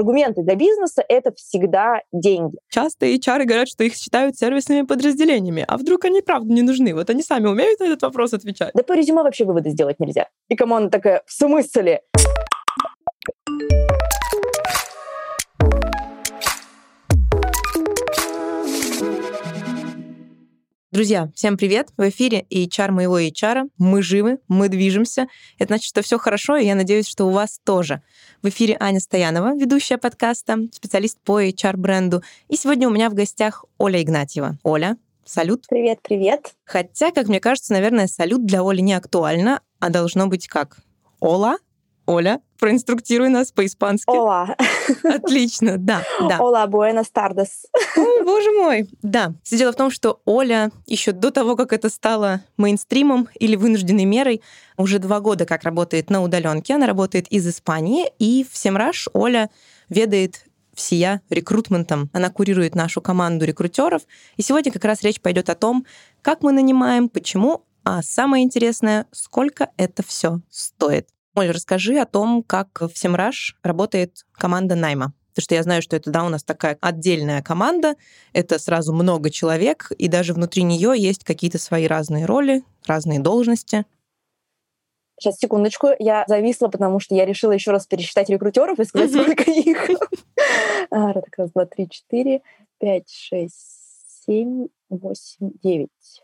аргументы для бизнеса — это всегда деньги. Часто HR говорят, что их считают сервисными подразделениями. А вдруг они правда не нужны? Вот они сами умеют на этот вопрос отвечать? Да по резюме вообще выводы сделать нельзя. И команда такая, в смысле? Друзья, всем привет! В эфире HR моего HR. Мы живы, мы движемся. Это значит, что все хорошо, и я надеюсь, что у вас тоже. В эфире Аня Стоянова, ведущая подкаста, специалист по HR-бренду. И сегодня у меня в гостях Оля Игнатьева. Оля, салют. Привет, привет. Хотя, как мне кажется, наверное, салют для Оли не актуально, а должно быть как? Ола? Оля, проинструктируй нас по-испански. Ола. Отлично, да, да. Ола, буэнос тардес. Боже мой, да. Все дело в том, что Оля еще до того, как это стало мейнстримом или вынужденной мерой, уже два года как работает на удаленке. Она работает из Испании, и в Семраж Оля ведает всея рекрутментом. Она курирует нашу команду рекрутеров. И сегодня как раз речь пойдет о том, как мы нанимаем, почему, а самое интересное, сколько это все стоит. Оль, расскажи о том, как в Семраж работает команда найма. Потому что я знаю, что это, да, у нас такая отдельная команда, это сразу много человек, и даже внутри нее есть какие-то свои разные роли, разные должности. Сейчас, секундочку, я зависла, потому что я решила еще раз пересчитать рекрутеров и сказать, сколько их. А, раз, два, три, четыре, пять, шесть, семь, восемь, девять.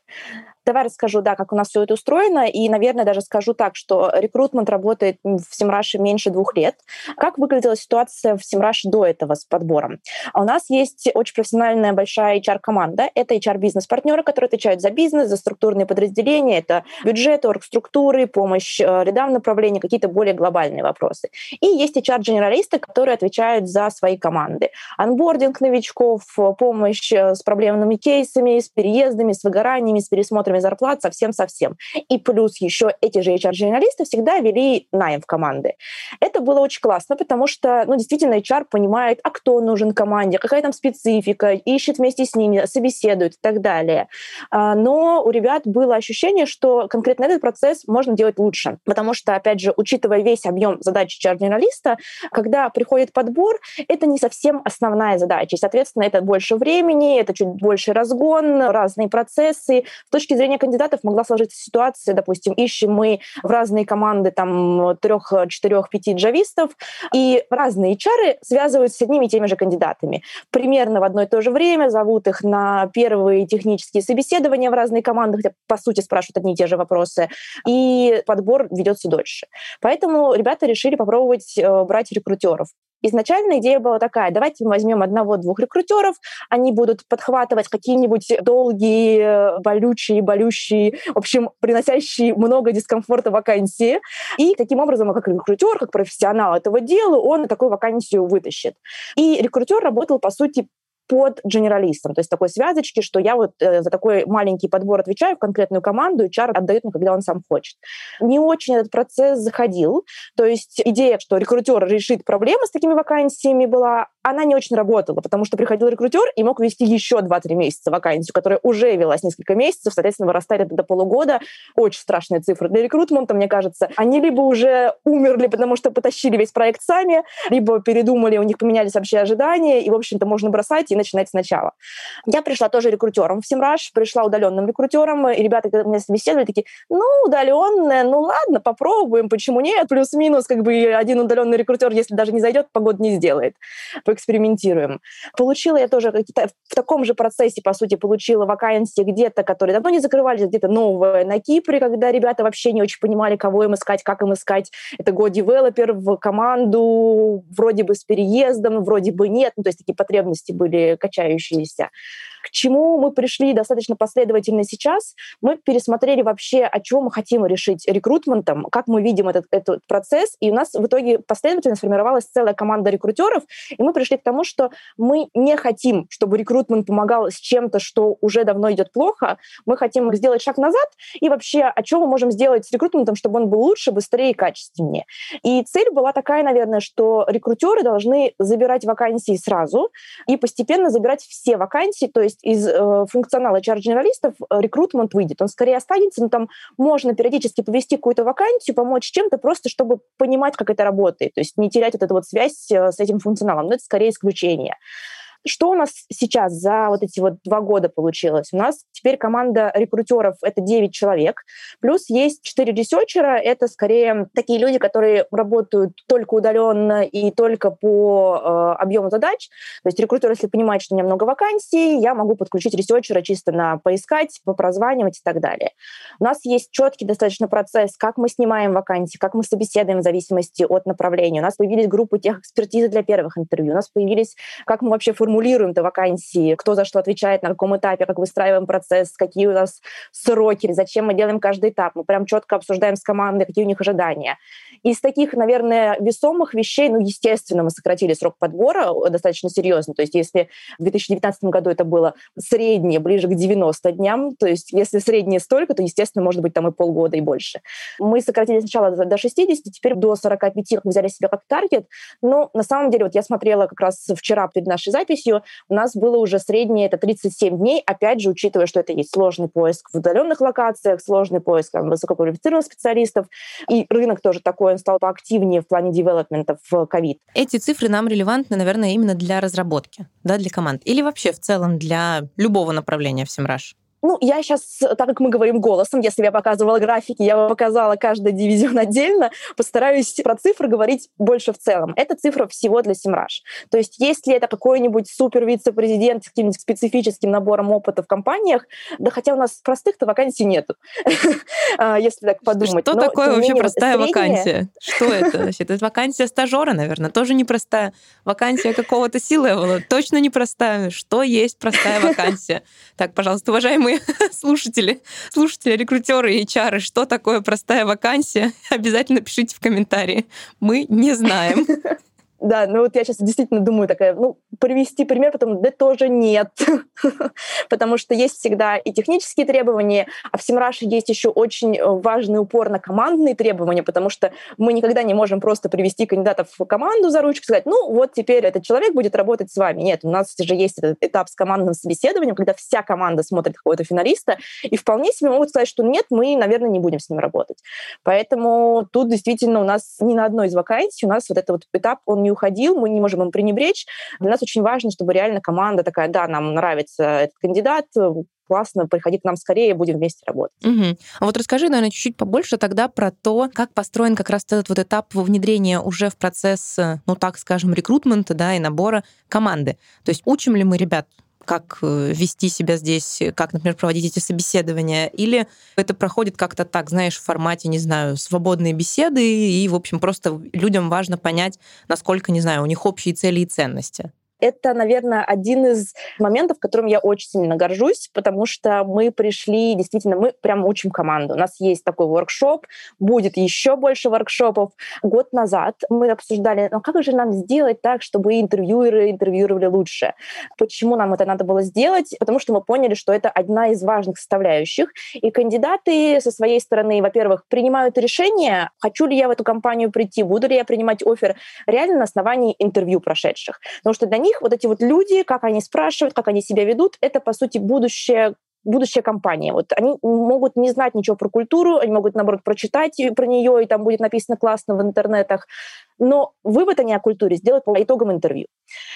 Давай расскажу, да, как у нас все это устроено, и, наверное, даже скажу так, что рекрутмент работает в Семраше меньше двух лет. Как выглядела ситуация в Семраше до этого с подбором? А у нас есть очень профессиональная большая HR-команда. Это HR-бизнес-партнеры, которые отвечают за бизнес, за структурные подразделения, это бюджеты, оргструктуры, помощь э, рядам направления, какие-то более глобальные вопросы. И есть HR-генералисты, которые отвечают за свои команды. Анбординг новичков, помощь э, с проблемными кейсами, с переездами, с выгораниями, с пересмотрами зарплат, совсем-совсем. И плюс еще эти же HR-журналисты всегда вели найм в команды. Это было очень классно, потому что, ну, действительно, HR понимает, а кто нужен команде, какая там специфика, ищет вместе с ними, собеседует и так далее. А, но у ребят было ощущение, что конкретно этот процесс можно делать лучше, потому что, опять же, учитывая весь объем задач HR-журналиста, когда приходит подбор, это не совсем основная задача. И, соответственно, это больше времени, это чуть больше разгон, разные процессы, с точки зрения кандидатов могла сложиться ситуация, допустим, ищем мы в разные команды там трех, четырех, пяти джавистов, и разные HR связываются с одними и теми же кандидатами. Примерно в одно и то же время зовут их на первые технические собеседования в разные команды, хотя, по сути, спрашивают одни и те же вопросы, и подбор ведется дольше. Поэтому ребята решили попробовать э, брать рекрутеров. Изначально идея была такая, давайте мы возьмем одного-двух рекрутеров, они будут подхватывать какие-нибудь долгие, болючие, болющие, в общем, приносящие много дискомфорта вакансии. И таким образом, как рекрутер, как профессионал этого дела, он такую вакансию вытащит. И рекрутер работал, по сути, под генералистом, то есть такой связочки, что я вот э, за такой маленький подбор отвечаю в конкретную команду, и HR отдает мне, когда он сам хочет. Не очень этот процесс заходил, то есть идея, что рекрутер решит проблемы с такими вакансиями была, она не очень работала, потому что приходил рекрутер и мог вести еще 2-3 месяца вакансию, которая уже велась несколько месяцев, соответственно, вырастает до полугода. Очень страшные цифры для рекрутмента, мне кажется. Они либо уже умерли, потому что потащили весь проект сами, либо передумали, у них поменялись вообще ожидания, и, в общем-то, можно бросать и начинать сначала. Я пришла тоже рекрутером в Семраж, пришла удаленным рекрутером, и ребята, когда меня собеседовали, такие, ну, удаленная, ну ладно, попробуем, почему нет, плюс-минус, как бы один удаленный рекрутер, если даже не зайдет, погоду не сделает поэкспериментируем. Получила я тоже в таком же процессе, по сути, получила вакансии где-то, которые давно не закрывались, где-то новые на Кипре, когда ребята вообще не очень понимали, кого им искать, как им искать. Это Go-девелопер в команду, вроде бы с переездом, вроде бы нет. Ну, то есть такие потребности были качающиеся. К чему мы пришли достаточно последовательно сейчас? Мы пересмотрели вообще, о чем мы хотим решить рекрутментом, как мы видим этот, этот процесс, и у нас в итоге последовательно сформировалась целая команда рекрутеров, и мы пришли к тому, что мы не хотим, чтобы рекрутмент помогал с чем-то, что уже давно идет плохо, мы хотим сделать шаг назад, и вообще, о чем мы можем сделать с рекрутментом, чтобы он был лучше, быстрее и качественнее. И цель была такая, наверное, что рекрутеры должны забирать вакансии сразу и постепенно забирать все вакансии, то есть есть из э, функционала HR-генералистов э, рекрутмент выйдет. Он скорее останется, но там можно периодически повести какую-то вакансию, помочь чем-то, просто чтобы понимать, как это работает. То есть не терять вот эту вот связь э, с этим функционалом. Но это скорее исключение. Что у нас сейчас за вот эти вот два года получилось? У нас теперь команда рекрутеров — это 9 человек, плюс есть 4 researcher а, это скорее такие люди, которые работают только удаленно и только по э, объему задач. То есть рекрутер, если понимает, что у меня много вакансий, я могу подключить researcher а чисто на поискать, попрозванивать и так далее. У нас есть четкий достаточно процесс, как мы снимаем вакансии, как мы собеседуем в зависимости от направления. У нас появились группы техэкспертизы для первых интервью, у нас появились, как мы вообще формируем формулируем до вакансии, кто за что отвечает, на каком этапе, как выстраиваем процесс, какие у нас сроки, зачем мы делаем каждый этап. Мы прям четко обсуждаем с командой, какие у них ожидания. Из таких, наверное, весомых вещей, ну, естественно, мы сократили срок подбора достаточно серьезно. То есть если в 2019 году это было среднее, ближе к 90 дням, то есть если среднее столько, то, естественно, может быть там и полгода и больше. Мы сократили сначала до 60, теперь до 45 взяли себя как таргет. Но на самом деле, вот я смотрела как раз вчера перед нашей записью, записью у нас было уже среднее, это 37 дней, опять же, учитывая, что это есть сложный поиск в удаленных локациях, сложный поиск там, высококвалифицированных специалистов, и рынок тоже такой, он стал поактивнее в плане девелопмента в ковид. Эти цифры нам релевантны, наверное, именно для разработки, да, для команд, или вообще в целом для любого направления в Semrush? Ну, я сейчас, так как мы говорим голосом, если бы я показывала графики, я бы показала каждый дивизион отдельно, постараюсь про цифры говорить больше в целом. Это цифра всего для Simrush. То есть если это какой-нибудь супер вице-президент с каким-нибудь специфическим набором опыта в компаниях, да хотя у нас простых-то вакансий нету, а, если так подумать. Что такое вообще простая вакансия? Что это? Это вакансия стажера, наверное, тоже непростая. Вакансия какого-то силы точно непростая. Что есть простая вакансия? Так, пожалуйста, уважаемые слушатели, слушатели, рекрутеры и HR, что такое простая вакансия, обязательно пишите в комментарии. Мы не знаем. Да, ну вот я сейчас действительно думаю такая, ну, привести пример, потом, да тоже нет. Потому что есть всегда и технические требования, а в Semrush е есть еще очень важный упор на командные требования, потому что мы никогда не можем просто привести кандидатов в команду за ручку сказать, ну, вот теперь этот человек будет работать с вами. Нет, у нас же есть этот этап с командным собеседованием, когда вся команда смотрит какого-то финалиста, и вполне себе могут сказать, что нет, мы, наверное, не будем с ним работать. Поэтому тут действительно у нас ни на одной из вакансий у нас вот этот вот этап, он не уходил, мы не можем им пренебречь. Для нас очень важно, чтобы реально команда такая, да, нам нравится этот кандидат, классно, приходи к нам скорее, будем вместе работать. Угу. А вот расскажи, наверное, чуть-чуть побольше тогда про то, как построен как раз этот вот этап внедрения уже в процесс, ну так скажем, рекрутмента, да, и набора команды. То есть учим ли мы ребят как э, вести себя здесь, как, например, проводить эти собеседования, или это проходит как-то так, знаешь, в формате, не знаю, свободные беседы, и, в общем, просто людям важно понять, насколько, не знаю, у них общие цели и ценности. Это, наверное, один из моментов, которым я очень сильно горжусь, потому что мы пришли, действительно, мы прям учим команду. У нас есть такой воркшоп, будет еще больше воркшопов. Год назад мы обсуждали, ну как же нам сделать так, чтобы интервьюеры интервьюировали лучше? Почему нам это надо было сделать? Потому что мы поняли, что это одна из важных составляющих. И кандидаты со своей стороны, во-первых, принимают решение, хочу ли я в эту компанию прийти, буду ли я принимать офер реально на основании интервью прошедших. Потому что для них вот эти вот люди, как они спрашивают, как они себя ведут, это, по сути, будущее будущая компания. Вот они могут не знать ничего про культуру, они могут, наоборот, прочитать про нее, и там будет написано классно в интернетах, но вывод они о культуре сделают по итогам интервью.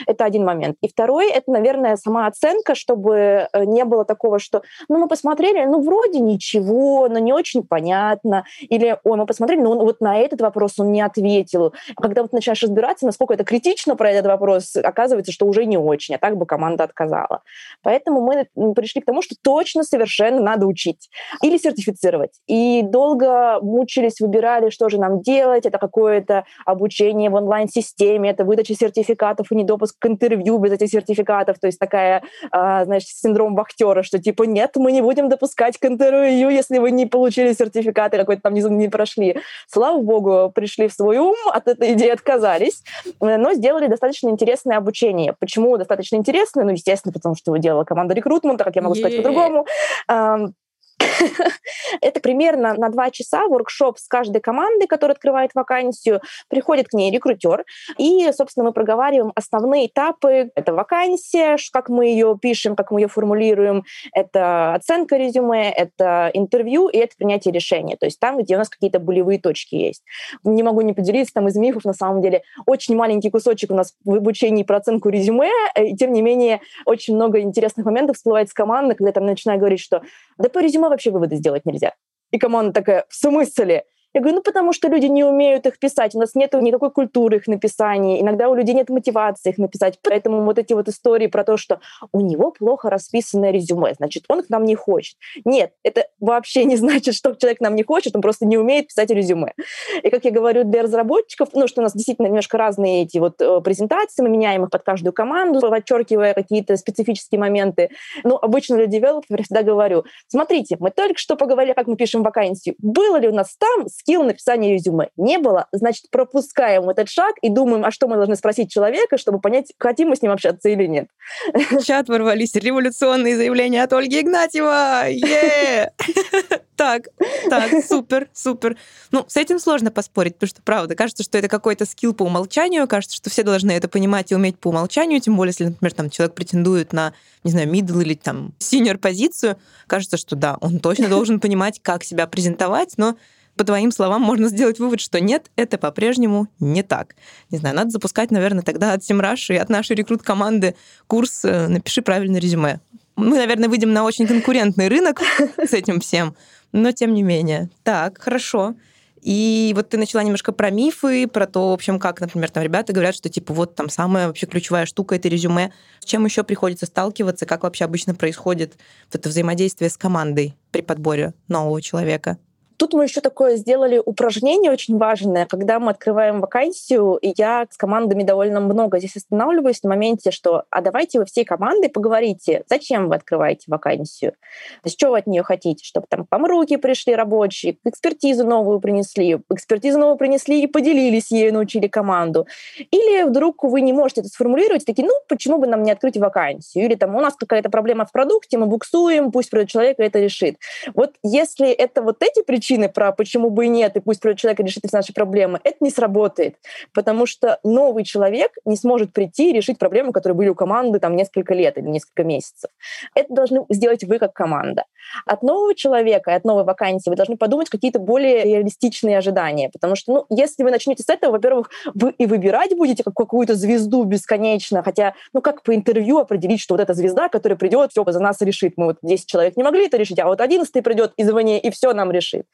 Это один момент. И второй — это, наверное, сама оценка, чтобы э, не было такого, что ну мы посмотрели, ну вроде ничего, но не очень понятно. Или ой, мы посмотрели, но он вот на этот вопрос он не ответил. А когда вот начинаешь разбираться, насколько это критично про этот вопрос, оказывается, что уже не очень, а так бы команда отказала. Поэтому мы пришли к тому, что точно совершенно надо учить или сертифицировать. И долго мучились, выбирали, что же нам делать. Это какое-то обучение обучение в онлайн-системе, это выдача сертификатов и недопуск к интервью без этих сертификатов. То есть такая, а, знаешь, синдром вахтера, что типа нет, мы не будем допускать к интервью, если вы не получили сертификаты, какой-то там не, не прошли. Слава богу, пришли в свой ум, от этой идеи отказались, но сделали достаточно интересное обучение. Почему достаточно интересное? Ну, естественно, потому что его делала команда рекрутмента, как я могу сказать по-другому Это примерно на два часа воркшоп с каждой командой, которая открывает вакансию. Приходит к ней рекрутер, и, собственно, мы проговариваем основные этапы. Это вакансия, как мы ее пишем, как мы ее формулируем, это оценка резюме, это интервью и это принятие решения. То есть там, где у нас какие-то болевые точки есть. Не могу не поделиться там из мифов, на самом деле, очень маленький кусочек у нас в обучении про оценку резюме, и тем не менее очень много интересных моментов всплывает с команды, когда там начинаю говорить, что да по резюме вообще выводы сделать нельзя. И команда такая, в смысле? Я говорю, ну потому что люди не умеют их писать, у нас нет никакой культуры их написания, иногда у людей нет мотивации их написать. Поэтому вот эти вот истории про то, что у него плохо расписанное резюме, значит, он к нам не хочет. Нет, это вообще не значит, что человек к нам не хочет, он просто не умеет писать резюме. И как я говорю для разработчиков, ну, что у нас действительно немножко разные эти вот э, презентации, мы меняем их под каждую команду, подчеркивая какие-то специфические моменты. Но обычно для девелоперов всегда говорю, смотрите, мы только что поговорили, как мы пишем вакансию. Было ли у нас там скилл написания резюме не было, значит, пропускаем этот шаг и думаем, а что мы должны спросить человека, чтобы понять, хотим мы с ним общаться или нет. В чат ворвались революционные заявления от Ольги Игнатьева. Так, так, супер, супер. Ну, с этим сложно поспорить, потому что, правда, кажется, что это какой-то скилл по умолчанию, кажется, что все должны это понимать и уметь по умолчанию, тем более, если, например, там человек претендует на, не знаю, middle или там senior позицию, кажется, что да, он точно должен понимать, как себя презентовать, но по твоим словам, можно сделать вывод, что нет, это по-прежнему не так. Не знаю, надо запускать, наверное, тогда от Симраш и от нашей рекрут-команды курс э, «Напиши правильное резюме». Мы, наверное, выйдем на очень конкурентный рынок с этим всем, но тем не менее. Так, хорошо. И вот ты начала немножко про мифы, про то, в общем, как, например, там ребята говорят, что типа вот там самая вообще ключевая штука это резюме. С чем еще приходится сталкиваться, как вообще обычно происходит это взаимодействие с командой при подборе нового человека? Тут мы еще такое сделали упражнение очень важное, когда мы открываем вакансию, и я с командами довольно много здесь останавливаюсь на моменте, что а давайте вы всей командой поговорите, зачем вы открываете вакансию, есть что вы от нее хотите, чтобы там вам руки пришли рабочие, экспертизу новую принесли, экспертизу новую принесли и поделились ею, научили команду. Или вдруг вы не можете это сформулировать, такие, ну, почему бы нам не открыть вакансию? Или там у нас какая-то проблема в продукте, мы буксуем, пусть придет человек это решит. Вот если это вот эти причины, причины про почему бы и нет, и пусть человек и решит наши проблемы, это не сработает. Потому что новый человек не сможет прийти и решить проблемы, которые были у команды там несколько лет или несколько месяцев. Это должны сделать вы как команда. От нового человека, от новой вакансии вы должны подумать какие-то более реалистичные ожидания. Потому что, ну, если вы начнете с этого, во-первых, вы и выбирать будете как какую-то звезду бесконечно, хотя, ну, как по интервью определить, что вот эта звезда, которая придет, все за нас решит. Мы вот 10 человек не могли это решить, а вот 11 придет извне и все нам решит.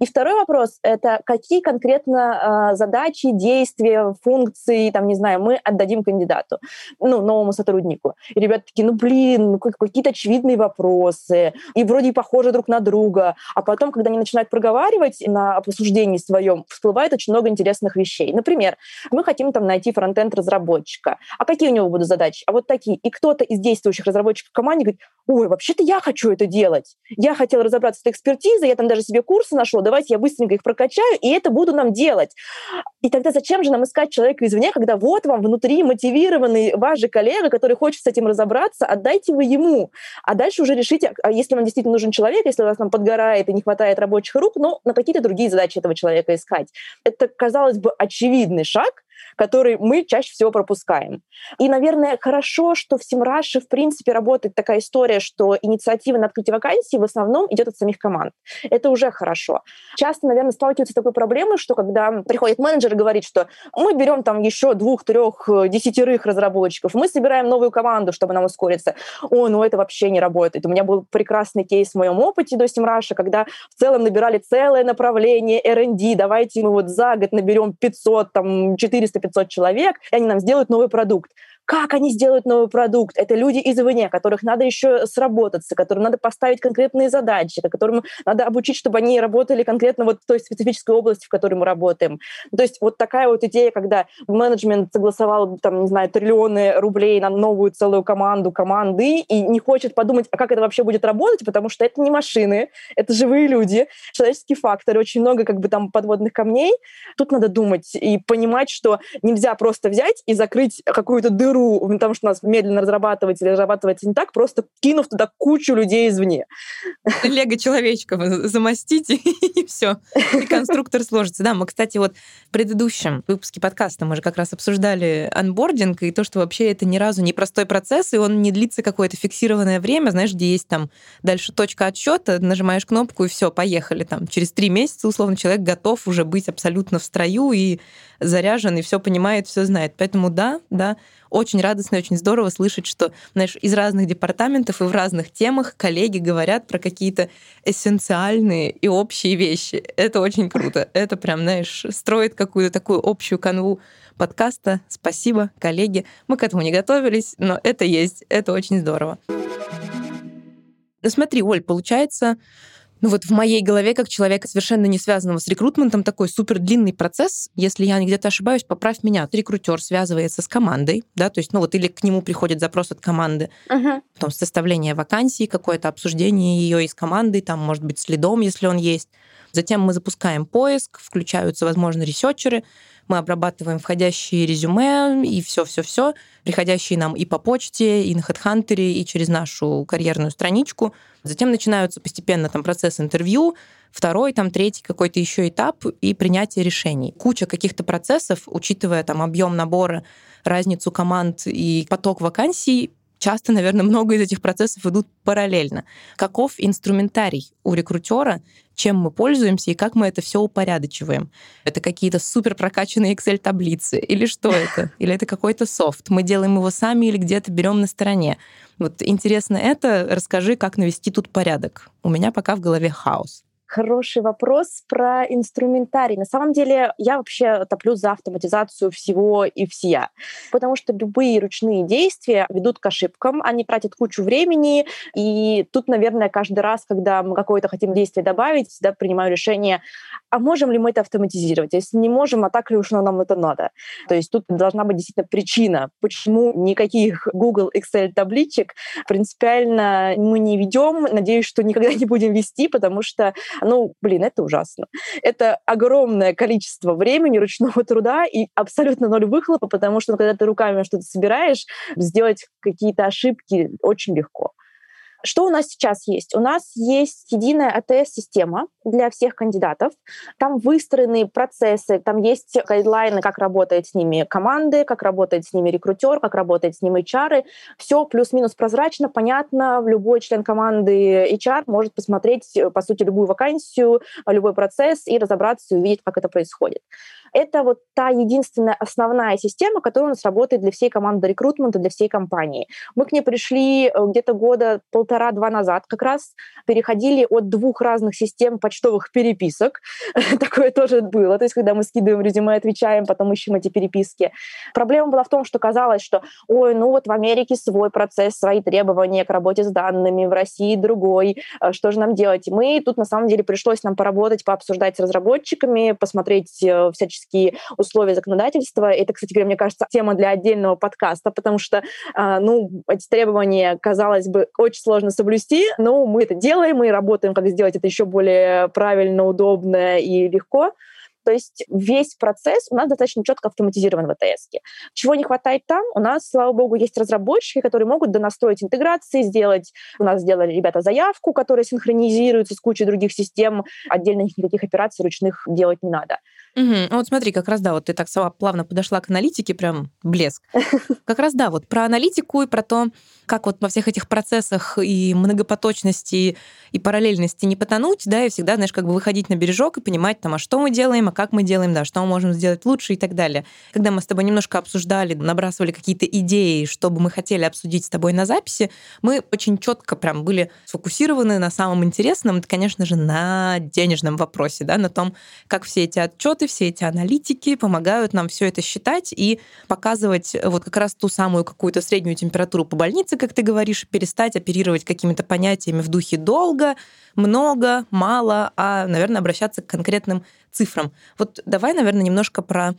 И второй вопрос — это какие конкретно э, задачи, действия, функции, там, не знаю, мы отдадим кандидату, ну, новому сотруднику. И ребята такие, ну, блин, ну, какие-то очевидные вопросы, и вроде похожи друг на друга. А потом, когда они начинают проговаривать на обсуждении своем, всплывает очень много интересных вещей. Например, мы хотим там найти фронтенд разработчика. А какие у него будут задачи? А вот такие. И кто-то из действующих разработчиков в команде говорит, ой, вообще-то я хочу это делать. Я хотел разобраться с этой экспертизой, я там даже себе курсы нашел, давайте я быстренько их прокачаю, и это буду нам делать. И тогда зачем же нам искать человека извне, когда вот вам внутри мотивированный ваш же коллега, который хочет с этим разобраться, отдайте вы ему. А дальше уже решите, а если вам действительно нужен человек, если у вас там подгорает и не хватает рабочих рук, ну, на какие-то другие задачи этого человека искать. Это, казалось бы, очевидный шаг, который мы чаще всего пропускаем. И, наверное, хорошо, что в Semrush е, в принципе, работает такая история, что инициатива на открытие вакансий в основном идет от самих команд. Это уже хорошо. Часто, наверное, сталкиваются с такой проблемой, что когда приходит менеджер и говорит, что мы берем там еще двух, трех, десятерых разработчиков, мы собираем новую команду, чтобы нам ускориться. О, ну это вообще не работает. У меня был прекрасный кейс в моем опыте до Semrush а, когда в целом набирали целое направление R&D, давайте мы вот за год наберем 500, там, 400 500 человек, и они нам сделают новый продукт. Как они сделают новый продукт? Это люди извне, которых надо еще сработаться, которым надо поставить конкретные задачи, которым надо обучить, чтобы они работали конкретно вот в той специфической области, в которой мы работаем. То есть вот такая вот идея, когда менеджмент согласовал, там, не знаю, триллионы рублей на новую целую команду команды и не хочет подумать, а как это вообще будет работать, потому что это не машины, это живые люди, человеческий фактор, очень много как бы там подводных камней. Тут надо думать и понимать, что нельзя просто взять и закрыть какую-то дыру беру, потому что у нас медленно разрабатывается или разрабатывается не так, просто кинув туда кучу людей извне. Лего-человечков замостите, и все. И конструктор сложится. Да, мы, кстати, вот в предыдущем выпуске подкаста мы же как раз обсуждали анбординг и то, что вообще это ни разу не простой процесс, и он не длится какое-то фиксированное время, знаешь, где есть там дальше точка отсчета, нажимаешь кнопку, и все, поехали. Там через три месяца, условно, человек готов уже быть абсолютно в строю и заряжен, и все понимает, все знает. Поэтому да, да, очень радостно и очень здорово слышать, что, знаешь, из разных департаментов и в разных темах коллеги говорят про какие-то эссенциальные и общие вещи. Это очень круто. Это прям, знаешь, строит какую-то такую общую канву подкаста. Спасибо, коллеги. Мы к этому не готовились, но это есть. Это очень здорово. Ну смотри, Оль, получается, ну вот в моей голове, как человека, совершенно не связанного с рекрутментом, такой супер длинный процесс. Если я где-то ошибаюсь, поправь меня. Рекрутер связывается с командой, да, то есть, ну вот или к нему приходит запрос от команды, uh-huh. потом составление вакансии, какое-то обсуждение ее из команды, там, может быть, следом, если он есть. Затем мы запускаем поиск, включаются, возможно, ресерчеры, мы обрабатываем входящие резюме и все-все-все, приходящие нам и по почте, и на HeadHunter, и через нашу карьерную страничку. Затем начинаются постепенно там процесс интервью, второй, там третий какой-то еще этап и принятие решений. Куча каких-то процессов, учитывая там объем набора, разницу команд и поток вакансий, часто, наверное, много из этих процессов идут параллельно. Каков инструментарий у рекрутера, чем мы пользуемся и как мы это все упорядочиваем? Это какие-то супер прокачанные Excel-таблицы? Или что это? Или это какой-то софт? Мы делаем его сами или где-то берем на стороне? Вот интересно это. Расскажи, как навести тут порядок. У меня пока в голове хаос. Хороший вопрос про инструментарий. На самом деле я вообще топлю за автоматизацию всего и всея, потому что любые ручные действия ведут к ошибкам, они тратят кучу времени, и тут, наверное, каждый раз, когда мы какое-то хотим действие добавить, всегда принимаю решение, а можем ли мы это автоматизировать? Если не можем, а так ли уж нам это надо? То есть тут должна быть действительно причина, почему никаких Google Excel табличек принципиально мы не ведем. Надеюсь, что никогда не будем вести, потому что ну, блин, это ужасно. Это огромное количество времени, ручного труда и абсолютно ноль выхлопа, потому что ну, когда ты руками что-то собираешь, сделать какие-то ошибки очень легко. Что у нас сейчас есть? У нас есть единая АТС-система для всех кандидатов. Там выстроены процессы, там есть гайдлайны, как работает с ними команды, как работает с ними рекрутер, как работает с ними HR. Все плюс-минус прозрачно, понятно. Любой член команды HR может посмотреть, по сути, любую вакансию, любой процесс и разобраться и увидеть, как это происходит. Это вот та единственная основная система, которая у нас работает для всей команды рекрутмента, для всей компании. Мы к ней пришли э, где-то года полтора-два назад, как раз переходили от двух разных систем почтовых переписок. Такое тоже было. То есть, когда мы скидываем резюме, отвечаем, потом ищем эти переписки. Проблема была в том, что казалось, что, ой, ну вот в Америке свой процесс, свои требования к работе с данными, в России другой, э, что же нам делать? Мы тут, на самом деле, пришлось нам поработать, пообсуждать с разработчиками, посмотреть э, всяческие специфические условия законодательства. Это, кстати говоря, мне кажется, тема для отдельного подкаста, потому что, а, ну, эти требования, казалось бы, очень сложно соблюсти, но мы это делаем, мы работаем, как сделать это еще более правильно, удобно и легко. То есть весь процесс у нас достаточно четко автоматизирован в АТС. Чего не хватает там? У нас, слава богу, есть разработчики, которые могут донастроить интеграции, сделать... У нас сделали ребята заявку, которая синхронизируется с кучей других систем. Отдельно никаких операций ручных делать не надо. Угу. Вот смотри, как раз да, вот ты так плавно подошла к аналитике, прям блеск. Как раз да, вот про аналитику и про то, как вот во всех этих процессах и многопоточности, и параллельности не потонуть, да, и всегда, знаешь, как бы выходить на бережок и понимать там, а что мы делаем, а как мы делаем, да, что мы можем сделать лучше и так далее. Когда мы с тобой немножко обсуждали, набрасывали какие-то идеи, что бы мы хотели обсудить с тобой на записи, мы очень четко прям были сфокусированы на самом интересном, это, конечно же, на денежном вопросе, да, на том, как все эти отчеты, все эти аналитики помогают нам все это считать и показывать вот как раз ту самую какую-то среднюю температуру по больнице, как ты говоришь, перестать оперировать какими-то понятиями в духе долго, много, мало, а, наверное, обращаться к конкретным цифрам. Вот давай, наверное, немножко про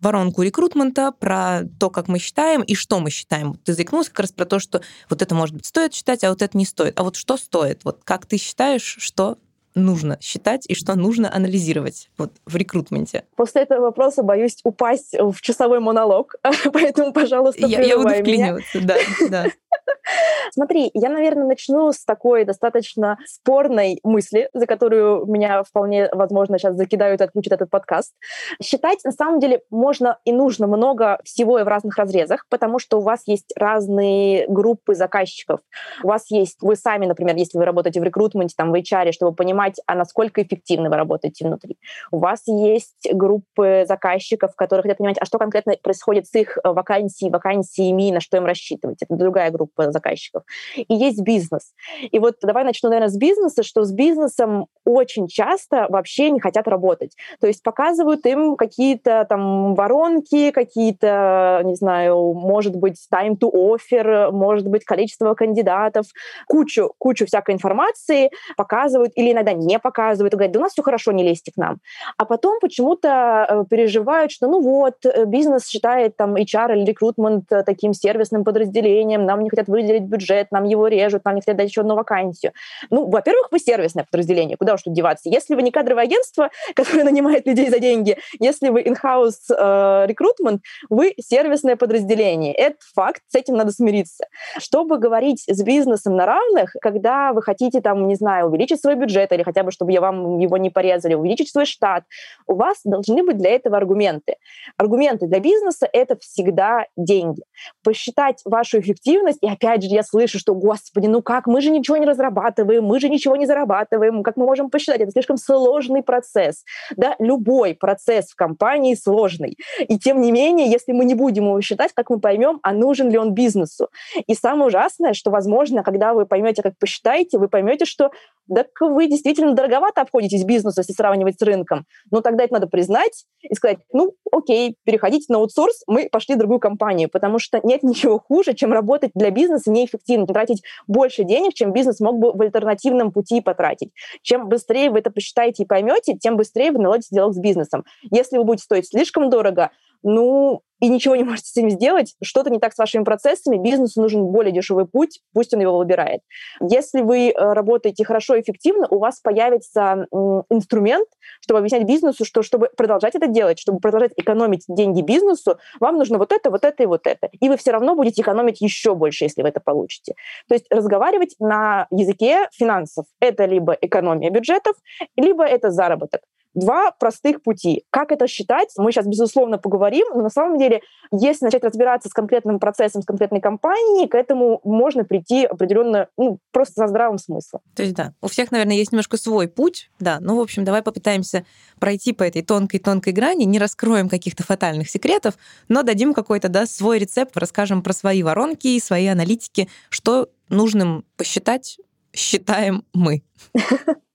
воронку рекрутмента, про то, как мы считаем и что мы считаем. Ты заикнулся как раз про то, что вот это, может быть, стоит считать, а вот это не стоит. А вот что стоит? Вот как ты считаешь, что нужно считать и что нужно анализировать вот в рекрутменте? После этого вопроса боюсь упасть в часовой монолог, поэтому, пожалуйста, я, я буду вклиниваться, да, да. Смотри, я, наверное, начну с такой достаточно спорной мысли, за которую меня вполне, возможно, сейчас закидают и отключат этот подкаст. Считать, на самом деле, можно и нужно много всего и в разных разрезах, потому что у вас есть разные группы заказчиков. У вас есть, вы сами, например, если вы работаете в рекрутменте, там, в HR, чтобы понимать, а насколько эффективно вы работаете внутри. У вас есть группы заказчиков, которые хотят понимать, а что конкретно происходит с их вакансией, вакансиями, на что им рассчитывать. Это другая группа заказчиков. И есть бизнес. И вот давай начну, наверное, с бизнеса, что с бизнесом очень часто вообще не хотят работать. То есть показывают им какие-то там воронки, какие-то, не знаю, может быть, time to offer, может быть, количество кандидатов, кучу, кучу всякой информации показывают или иногда не показывают, говорят, да у нас все хорошо, не лезьте к нам. А потом почему-то э, переживают, что ну вот, э, бизнес считает там HR или рекрутмент э, таким сервисным подразделением, нам не хотят выделить бюджет, нам его режут, нам не хотят дать еще одну вакансию. Ну, во-первых, вы сервисное подразделение, куда уж тут деваться. Если вы не кадровое агентство, которое нанимает людей за деньги, если вы in-house рекрутмент, вы сервисное подразделение. Это факт, с этим надо смириться. Чтобы говорить с бизнесом на равных, когда вы хотите там, не знаю, увеличить свой бюджет или хотя бы, чтобы я вам его не порезали, увеличить свой штат, у вас должны быть для этого аргументы. Аргументы для бизнеса — это всегда деньги. Посчитать вашу эффективность, и опять же я слышу, что, господи, ну как, мы же ничего не разрабатываем, мы же ничего не зарабатываем, как мы можем посчитать? Это слишком сложный процесс. Да, любой процесс в компании сложный. И тем не менее, если мы не будем его считать, как мы поймем, а нужен ли он бизнесу? И самое ужасное, что, возможно, когда вы поймете, как посчитаете, вы поймете, что так вы действительно дороговато обходитесь бизнесу, если сравнивать с рынком. Но тогда это надо признать и сказать, ну, окей, переходите на аутсорс, мы пошли в другую компанию, потому что нет ничего хуже, чем работать для бизнеса неэффективно, тратить больше денег, чем бизнес мог бы в альтернативном пути потратить. Чем быстрее вы это посчитаете и поймете, тем быстрее вы наладите диалог с бизнесом. Если вы будете стоить слишком дорого, ну, и ничего не можете с этим сделать, что-то не так с вашими процессами, бизнесу нужен более дешевый путь, пусть он его выбирает. Если вы э, работаете хорошо и эффективно, у вас появится инструмент, чтобы объяснять бизнесу, что чтобы продолжать это делать, чтобы продолжать экономить деньги бизнесу, вам нужно вот это, вот это и вот это. И вы все равно будете экономить еще больше, если вы это получите. То есть разговаривать на языке финансов — это либо экономия бюджетов, либо это заработок два простых пути. Как это считать, мы сейчас, безусловно, поговорим, но на самом деле, если начать разбираться с конкретным процессом, с конкретной компанией, к этому можно прийти определенно, ну, просто со здравым смыслом. То есть, да, у всех, наверное, есть немножко свой путь, да, ну, в общем, давай попытаемся пройти по этой тонкой-тонкой грани, не раскроем каких-то фатальных секретов, но дадим какой-то, да, свой рецепт, расскажем про свои воронки и свои аналитики, что нужным посчитать, считаем мы.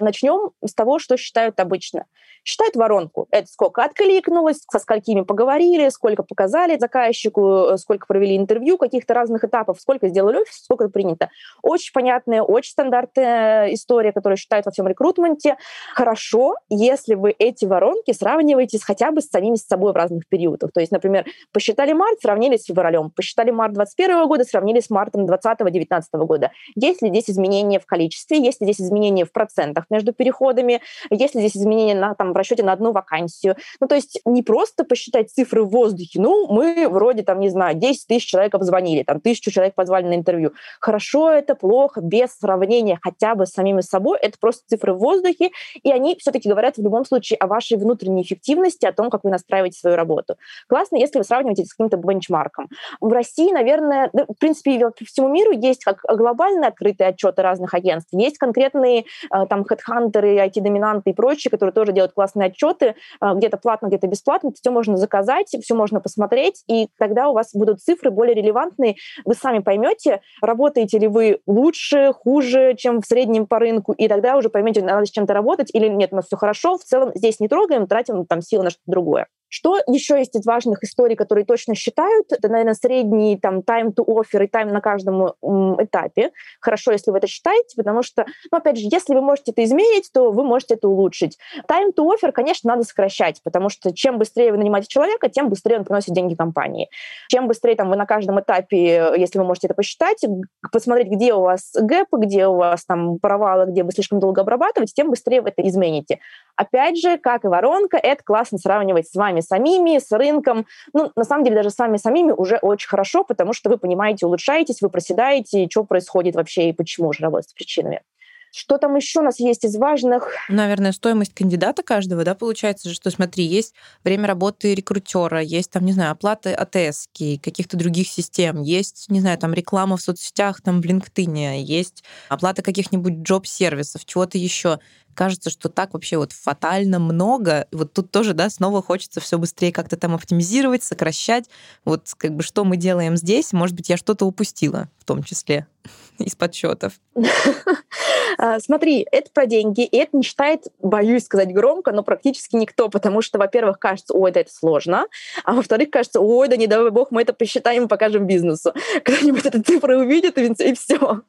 Начнем с того, что считают обычно. Считают воронку. Это сколько откликнулось, со сколькими поговорили, сколько показали заказчику, э, сколько провели интервью, каких-то разных этапов, сколько сделали офис, сколько принято. Очень понятная, очень стандартная история, которую считают во всем рекрутменте. Хорошо, если вы эти воронки сравниваете с, хотя бы с самими с собой в разных периодах. То есть, например, посчитали март, сравнили с февралем, посчитали март 2021 года, сравнили с мартом 2020-2019 года. Есть ли здесь изменения в количестве, есть ли здесь изменения в процентах между переходами, есть ли здесь изменения на там, в расчете на одну вакансию. Ну, то есть не просто посчитать цифры в воздухе. Ну, мы вроде, там, не знаю, 10 тысяч человек обзвонили, там, тысячу человек позвали на интервью. Хорошо это, плохо, без сравнения хотя бы с самими собой. Это просто цифры в воздухе, и они все-таки говорят в любом случае о вашей внутренней эффективности, о том, как вы настраиваете свою работу. Классно, если вы сравниваете с каким-то бенчмарком. В России, наверное, да, в принципе, по всему миру есть как глобальные открытые отчеты разных агентств, есть конкретные э, там хедхантеры, IT-доминанты и прочие, которые тоже делают классные отчеты, а, где-то платно, где-то бесплатно, все можно заказать, все можно посмотреть, и тогда у вас будут цифры более релевантные, вы сами поймете, работаете ли вы лучше, хуже, чем в среднем по рынку, и тогда уже поймете, надо с чем-то работать или нет, у нас все хорошо, в целом здесь не трогаем, тратим там силы на что-то другое. Что еще есть из важных историй, которые точно считают? Это, наверное, средний там time to offer и time на каждом этапе. Хорошо, если вы это считаете, потому что, ну, опять же, если вы можете это измерить, то вы можете это улучшить. Time to offer, конечно, надо сокращать, потому что чем быстрее вы нанимаете человека, тем быстрее он приносит деньги компании. Чем быстрее там вы на каждом этапе, если вы можете это посчитать, посмотреть, где у вас гэпы, где у вас там провалы, где вы слишком долго обрабатываете, тем быстрее вы это измените. Опять же, как и воронка, это классно сравнивать с вами самими, с рынком. Ну, на самом деле, даже с вами самими уже очень хорошо, потому что вы понимаете, улучшаетесь, вы проседаете, что происходит вообще и почему уже работать с причинами. Что там еще у нас есть из важных? Наверное, стоимость кандидата каждого, да, получается, что смотри, есть время работы рекрутера, есть там, не знаю, оплата АТС, каких-то других систем, есть, не знаю, там реклама в соцсетях, там в LinkedIn, есть оплата каких-нибудь джоб-сервисов, чего-то еще кажется, что так вообще вот фатально много. Вот тут тоже, да, снова хочется все быстрее как-то там оптимизировать, сокращать. Вот как бы что мы делаем здесь? Может быть, я что-то упустила в том числе из подсчетов. А, смотри, это про деньги, и это не считает, боюсь сказать громко, но практически никто, потому что, во-первых, кажется, ой, да это сложно, а во-вторых, кажется, ой, да не дай бог, мы это посчитаем и покажем бизнесу. Кто-нибудь эти цифры увидит, и все.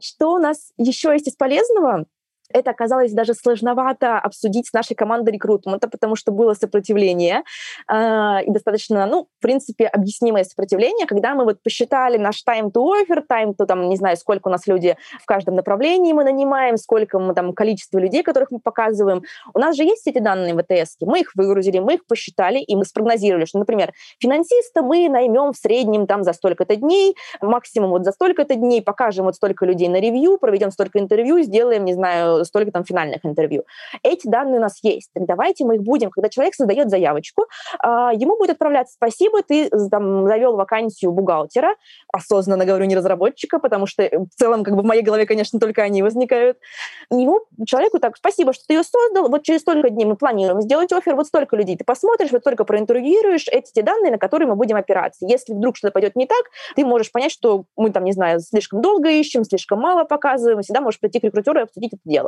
Что у нас еще есть из полезного? Это оказалось даже сложновато обсудить с нашей командой рекрутмента, потому что было сопротивление э, и достаточно, ну, в принципе, объяснимое сопротивление, когда мы вот посчитали наш time to offer, time to, там, не знаю, сколько у нас люди в каждом направлении мы нанимаем, сколько мы там количество людей, которых мы показываем. У нас же есть эти данные в АТС, мы их выгрузили, мы их посчитали, и мы спрогнозировали, что, например, финансиста мы наймем в среднем там за столько-то дней, максимум вот за столько-то дней, покажем вот столько людей на ревью, проведем столько интервью, сделаем, не знаю, столько там финальных интервью. Эти данные у нас есть. Так давайте мы их будем, когда человек создает заявочку, а, ему будет отправляться спасибо, ты там завел вакансию бухгалтера, осознанно говорю, не разработчика, потому что э, в целом как бы в моей голове, конечно, только они возникают. Ему, человеку так, спасибо, что ты ее создал, вот через столько дней мы планируем сделать офер, вот столько людей ты посмотришь, вот только проинтервьюируешь эти те данные, на которые мы будем опираться. Если вдруг что-то пойдет не так, ты можешь понять, что мы там, не знаю, слишком долго ищем, слишком мало показываем, всегда можешь прийти к рекрутеру и обсудить это дело.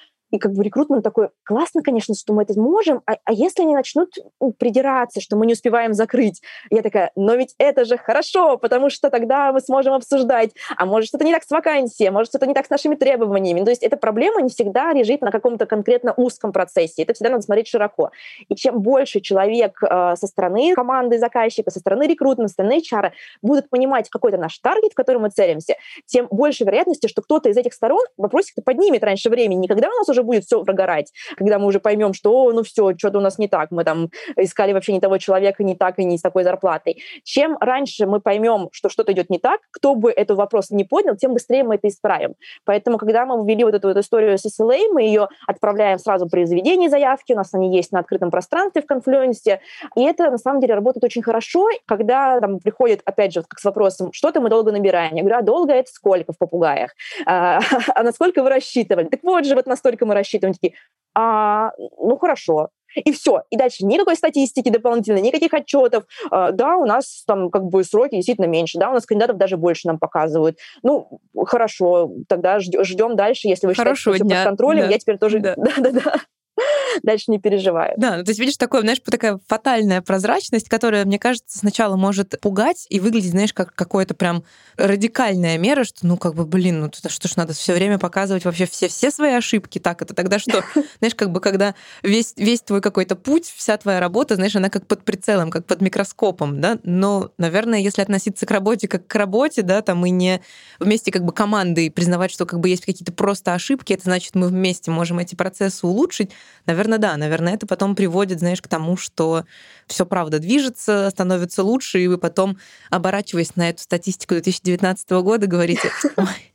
И как бы рекрутмент такой, классно, конечно, что мы это можем, а, а если они начнут ну, придираться, что мы не успеваем закрыть? Я такая, но ведь это же хорошо, потому что тогда мы сможем обсуждать, а может что-то не так с вакансией, а может что-то не так с нашими требованиями. То есть эта проблема не всегда лежит на каком-то конкретно узком процессе, это всегда надо смотреть широко. И чем больше человек э, со стороны команды заказчика, со стороны рекрутмента, со стороны HR будут понимать какой-то наш таргет, в который мы целимся, тем больше вероятности, что кто-то из этих сторон вопросик поднимет раньше времени, никогда у нас уже уже будет все прогорать, когда мы уже поймем, что, ну все, что-то у нас не так, мы там искали вообще не того человека, не так и не с такой зарплатой. Чем раньше мы поймем, что что-то идет не так, кто бы этот вопрос не поднял, тем быстрее мы это исправим. Поэтому, когда мы ввели вот эту вот историю с SLA, мы ее отправляем сразу при заведении заявки, у нас они есть на открытом пространстве в конфлюенсе, и это на самом деле работает очень хорошо, когда там приходит, опять же, как с вопросом, что-то мы долго набираем. Я говорю, а долго это сколько в попугаях? А, а насколько вы рассчитывали? Так вот же, вот настолько мы мы рассчитываем, такие, а, ну хорошо, и все. И дальше никакой статистики дополнительной, никаких отчетов. А, да, у нас там как бы сроки действительно меньше, да, у нас кандидатов даже больше нам показывают. Ну, хорошо, тогда ждем дальше, если вы Хорошего считаете, что все под контролем, да. я теперь тоже... Да-да-да. дальше не переживаю. Да, ну, то есть видишь, такое, знаешь, такая фатальная прозрачность, которая, мне кажется, сначала может пугать и выглядеть, знаешь, как какое-то прям радикальная мера, что, ну, как бы, блин, ну, это что ж надо все время показывать вообще все, все свои ошибки, так это тогда что? Знаешь, как бы, когда весь, весь твой какой-то путь, вся твоя работа, знаешь, она как под прицелом, как под микроскопом, да, но, наверное, если относиться к работе как к работе, да, там и не вместе как бы командой признавать, что как бы есть какие-то просто ошибки, это значит, мы вместе можем эти процессы улучшить, Наверное, да. Наверное, это потом приводит, знаешь, к тому, что все правда движется, становится лучше, и вы потом, оборачиваясь на эту статистику 2019 года, говорите, ой,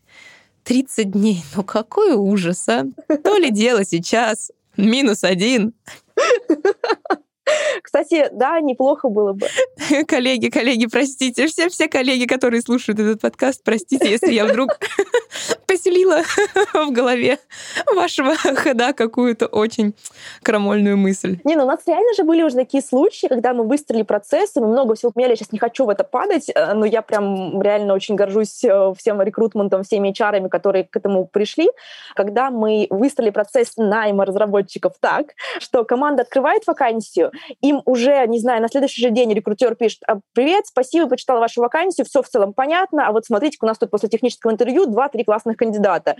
30 дней, ну какой ужас, а? То ли дело сейчас, минус один. Кстати, да, неплохо было бы. Коллеги, коллеги, простите. Все, все коллеги, которые слушают этот подкаст, простите, если я вдруг поселила в голове вашего хода какую-то очень крамольную мысль. Не, ну у нас реально же были уже такие случаи, когда мы выстроили процессы, мы много всего поменяли, сейчас не хочу в это падать, э, но я прям реально очень горжусь э, всем рекрутментом, всеми HR, которые к этому пришли, когда мы выстроили процесс найма разработчиков так, что команда открывает вакансию, им уже, не знаю, на следующий же день рекрутер пишет, «А, привет, спасибо, почитала вашу вакансию, все в целом понятно, а вот смотрите, у нас тут после технического интервью два-три классных кандидата.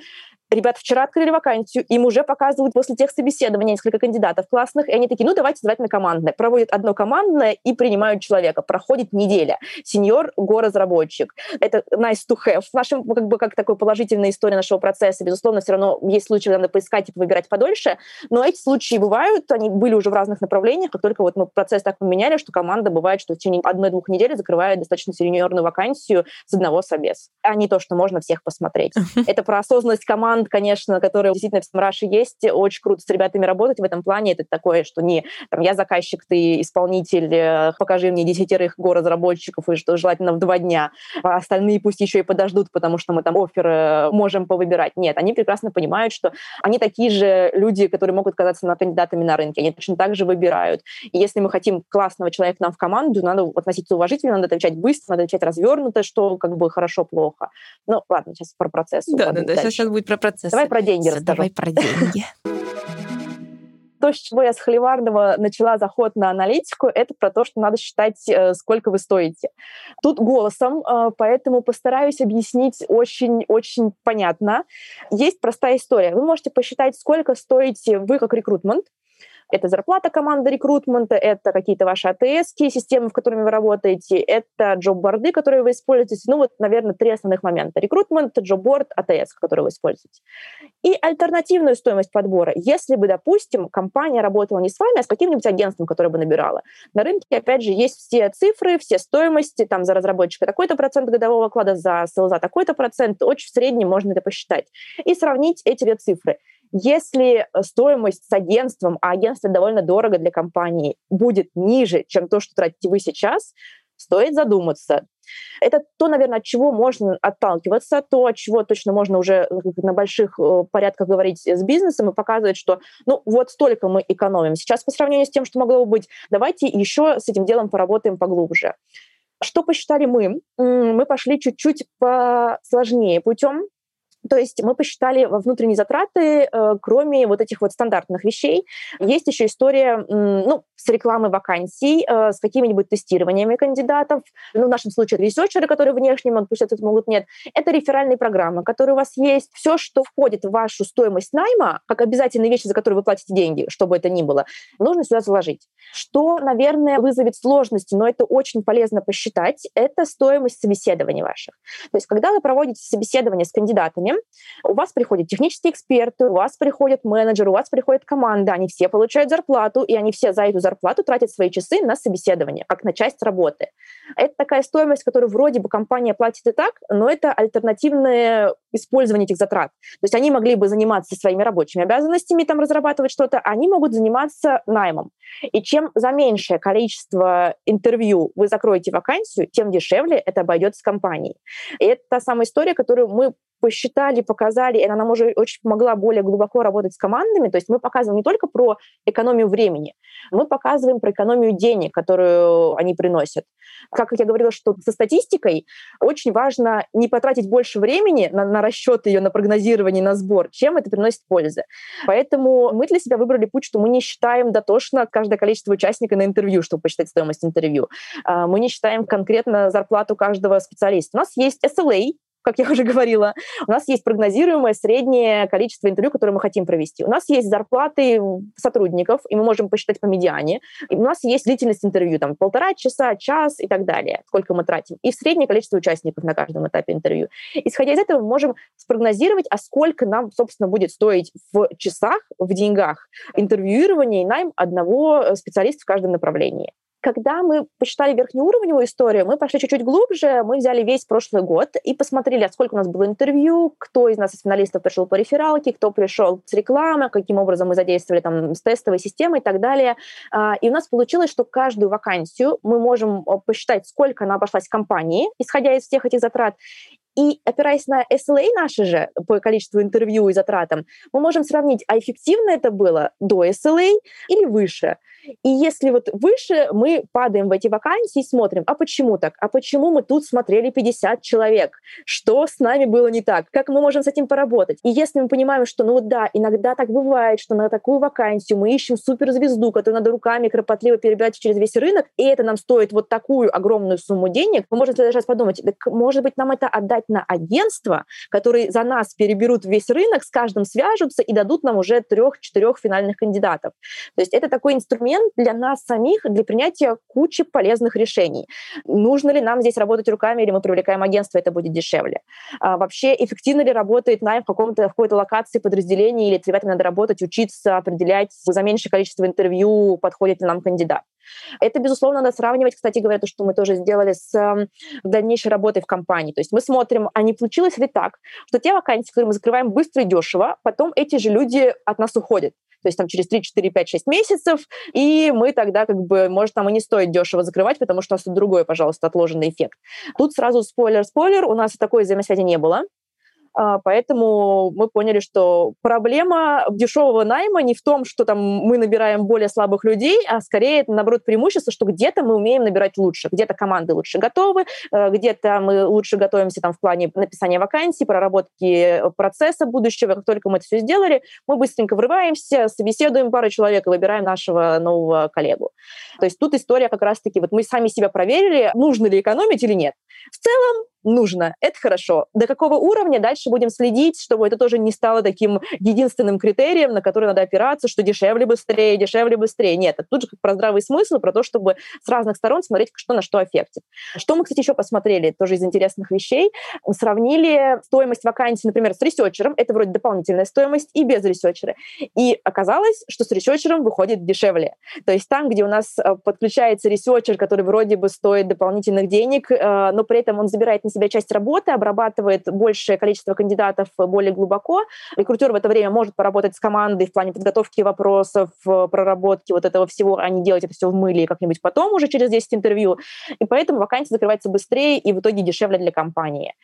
Ребята вчера открыли вакансию, им уже показывают после тех собеседований несколько кандидатов классных, и они такие, ну, давайте звать на командное. Проводят одно командное и принимают человека. Проходит неделя. Сеньор, го-разработчик. Это nice to have. В нашем, как бы, как такой положительная история нашего процесса. Безусловно, все равно есть случаи, когда надо поискать и выбирать подольше, но эти случаи бывают, они были уже в разных направлениях, как только вот мы процесс так поменяли, что команда бывает, что в течение одной-двух недель закрывает достаточно сеньорную вакансию с одного собес, а не то, что можно всех посмотреть. Это про осознанность команд, конечно, которые действительно в Самраше есть. Очень круто с ребятами работать в этом плане. Это такое, что не там, я заказчик, ты исполнитель, э, покажи мне десятерых го-разработчиков, и что желательно в два дня. А остальные пусть еще и подождут, потому что мы там офер э, можем повыбирать. Нет, они прекрасно понимают, что они такие же люди, которые могут казаться на кандидатами на рынке. Они точно так же выбирают. И если мы хотим классного человека нам в команду, надо относиться уважительно, надо отвечать быстро, надо отвечать развернуто, что как бы хорошо-плохо. Ну, ладно, сейчас про процесс. Да, да, да, сейчас будет про процесс. Давай про деньги расскажу. Давай про деньги. то, с чего я с Холиварного начала заход на аналитику, это про то, что надо считать, э, сколько вы стоите. Тут голосом, э, поэтому постараюсь объяснить очень-очень понятно. Есть простая история. Вы можете посчитать, сколько стоите вы как рекрутмент, это зарплата команды рекрутмента, это какие-то ваши АТС, системы, в которыми вы работаете, это джоб-борды, которые вы используете. Ну вот, наверное, три основных момента. Рекрутмент, джоб-борд, АТС, которые вы используете. И альтернативную стоимость подбора. Если бы, допустим, компания работала не с вами, а с каким-нибудь агентством, которое бы набирала. На рынке, опять же, есть все цифры, все стоимости, там за разработчика такой-то процент годового оклада, за селза такой-то процент. Очень в среднем можно это посчитать. И сравнить эти две цифры. Если э, стоимость с агентством, а агентство довольно дорого для компании, будет ниже, чем то, что тратите вы сейчас, стоит задуматься. Это то, наверное, от чего можно отталкиваться, то, от чего точно можно уже э, на больших э, порядках говорить с бизнесом и показывать, что ну вот столько мы экономим. Сейчас по сравнению с тем, что могло бы быть, давайте еще с этим делом поработаем поглубже. Что посчитали мы? Мы пошли чуть-чуть посложнее путем. То есть мы посчитали внутренние затраты, э, кроме вот этих вот стандартных вещей. Есть еще история ну, с рекламой вакансий, э, с какими-нибудь тестированиями кандидатов. Ну, в нашем случае ресерчеры, которые внешне могут это могут, нет. Это реферальные программы, которые у вас есть. Все, что входит в вашу стоимость найма, как обязательные вещи, за которые вы платите деньги, чтобы это ни было, нужно сюда заложить. Что, наверное, вызовет сложности, но это очень полезно посчитать, это стоимость собеседований ваших. То есть когда вы проводите собеседование с кандидатами, у вас приходят технические эксперты, у вас приходят менеджеры, у вас приходит команда, они все получают зарплату, и они все за эту зарплату тратят свои часы на собеседование, как на часть работы. Это такая стоимость, которую вроде бы компания платит и так, но это альтернативное использование этих затрат. То есть они могли бы заниматься своими рабочими обязанностями, там разрабатывать что-то, а они могут заниматься наймом. И чем за меньшее количество интервью вы закроете вакансию, тем дешевле это обойдется компанией. И это та самая история, которую мы посчитали, показали, и она нам уже очень помогла более глубоко работать с командами. То есть мы показываем не только про экономию времени, мы показываем про экономию денег, которую они приносят. Как я говорила, что со статистикой очень важно не потратить больше времени на, на расчет ее, на прогнозирование, на сбор, чем это приносит пользы. Поэтому мы для себя выбрали путь, что мы не считаем дотошно каждое количество участника на интервью, чтобы посчитать стоимость интервью. А, мы не считаем конкретно зарплату каждого специалиста. У нас есть SLA, как я уже говорила. У нас есть прогнозируемое среднее количество интервью, которые мы хотим провести. У нас есть зарплаты сотрудников, и мы можем посчитать по медиане. И у нас есть длительность интервью, там, полтора часа, час и так далее, сколько мы тратим. И среднее количество участников на каждом этапе интервью. Исходя из этого, мы можем спрогнозировать, а сколько нам, собственно, будет стоить в часах, в деньгах интервьюирование и найм одного специалиста в каждом направлении. Когда мы посчитали верхнеуровневую историю, мы пошли чуть-чуть глубже, мы взяли весь прошлый год и посмотрели, а сколько у нас было интервью, кто из нас из финалистов пришел по рефералке, кто пришел с рекламы, каким образом мы задействовали там с тестовой системой и так далее. А, и у нас получилось, что каждую вакансию мы можем посчитать, сколько она обошлась компании, исходя из всех этих затрат, и опираясь на SLA наши же по количеству интервью и затратам, мы можем сравнить, а эффективно это было до SLA или выше. И если вот выше, мы падаем в эти вакансии и смотрим, а почему так? А почему мы тут смотрели 50 человек? Что с нами было не так? Как мы можем с этим поработать? И если мы понимаем, что, ну да, иногда так бывает, что на такую вакансию мы ищем суперзвезду, которую надо руками кропотливо перебирать через весь рынок, и это нам стоит вот такую огромную сумму денег, мы можем даже подумать, так, может быть, нам это отдать на агентство, которые за нас переберут весь рынок, с каждым свяжутся и дадут нам уже трех-четырех финальных кандидатов. То есть это такой инструмент для нас самих, для принятия кучи полезных решений. Нужно ли нам здесь работать руками, или мы привлекаем агентство, это будет дешевле. А вообще, эффективно ли работает найм в, каком-то, в какой-то локации подразделения, или с ребятами надо работать, учиться, определять за меньшее количество интервью, подходит ли нам кандидат. Это, безусловно, надо сравнивать, кстати говоря, то, что мы тоже сделали с эм, дальнейшей работой в компании. То есть мы смотрим, а не получилось ли так, что те вакансии, которые мы закрываем быстро и дешево, потом эти же люди от нас уходят. То есть там через 3, 4, 5, 6 месяцев, и мы тогда как бы, может, там и не стоит дешево закрывать, потому что у нас тут другой, пожалуйста, отложенный эффект. Тут сразу спойлер-спойлер, у нас такой взаимосвязи не было. А, поэтому мы поняли, что проблема дешевого найма не в том, что там мы набираем более слабых людей, а скорее это, наоборот, преимущество, что где-то мы умеем набирать лучше, где-то команды лучше готовы, э, где-то мы лучше готовимся там в плане написания вакансий, проработки процесса будущего. Как только мы это все сделали, мы быстренько врываемся, собеседуем пару человек и выбираем нашего нового коллегу. То есть тут история как раз-таки, вот мы сами себя проверили, нужно ли экономить или нет. В целом, нужно, это хорошо. До какого уровня дальше будем следить, чтобы это тоже не стало таким единственным критерием, на который надо опираться, что дешевле быстрее, дешевле быстрее. Нет, это тут же про здравый смысл, про то, чтобы с разных сторон смотреть, что на что affect ит. Что мы, кстати, еще посмотрели, тоже из интересных вещей, сравнили стоимость вакансии, например, с researcher ом, это вроде дополнительная стоимость, и без researcher а. И оказалось, что с researcher ом выходит дешевле. То есть там, где у нас э, подключается researcher, который вроде бы стоит дополнительных денег, э, но при этом он забирает на себя часть работы, обрабатывает большее количество кандидатов более глубоко. Рекрутер в это время может поработать с командой в плане подготовки вопросов, проработки вот этого всего, а не делать это все в мыле как-нибудь потом уже через 10 интервью. И поэтому вакансия закрывается быстрее и в итоге дешевле для компании.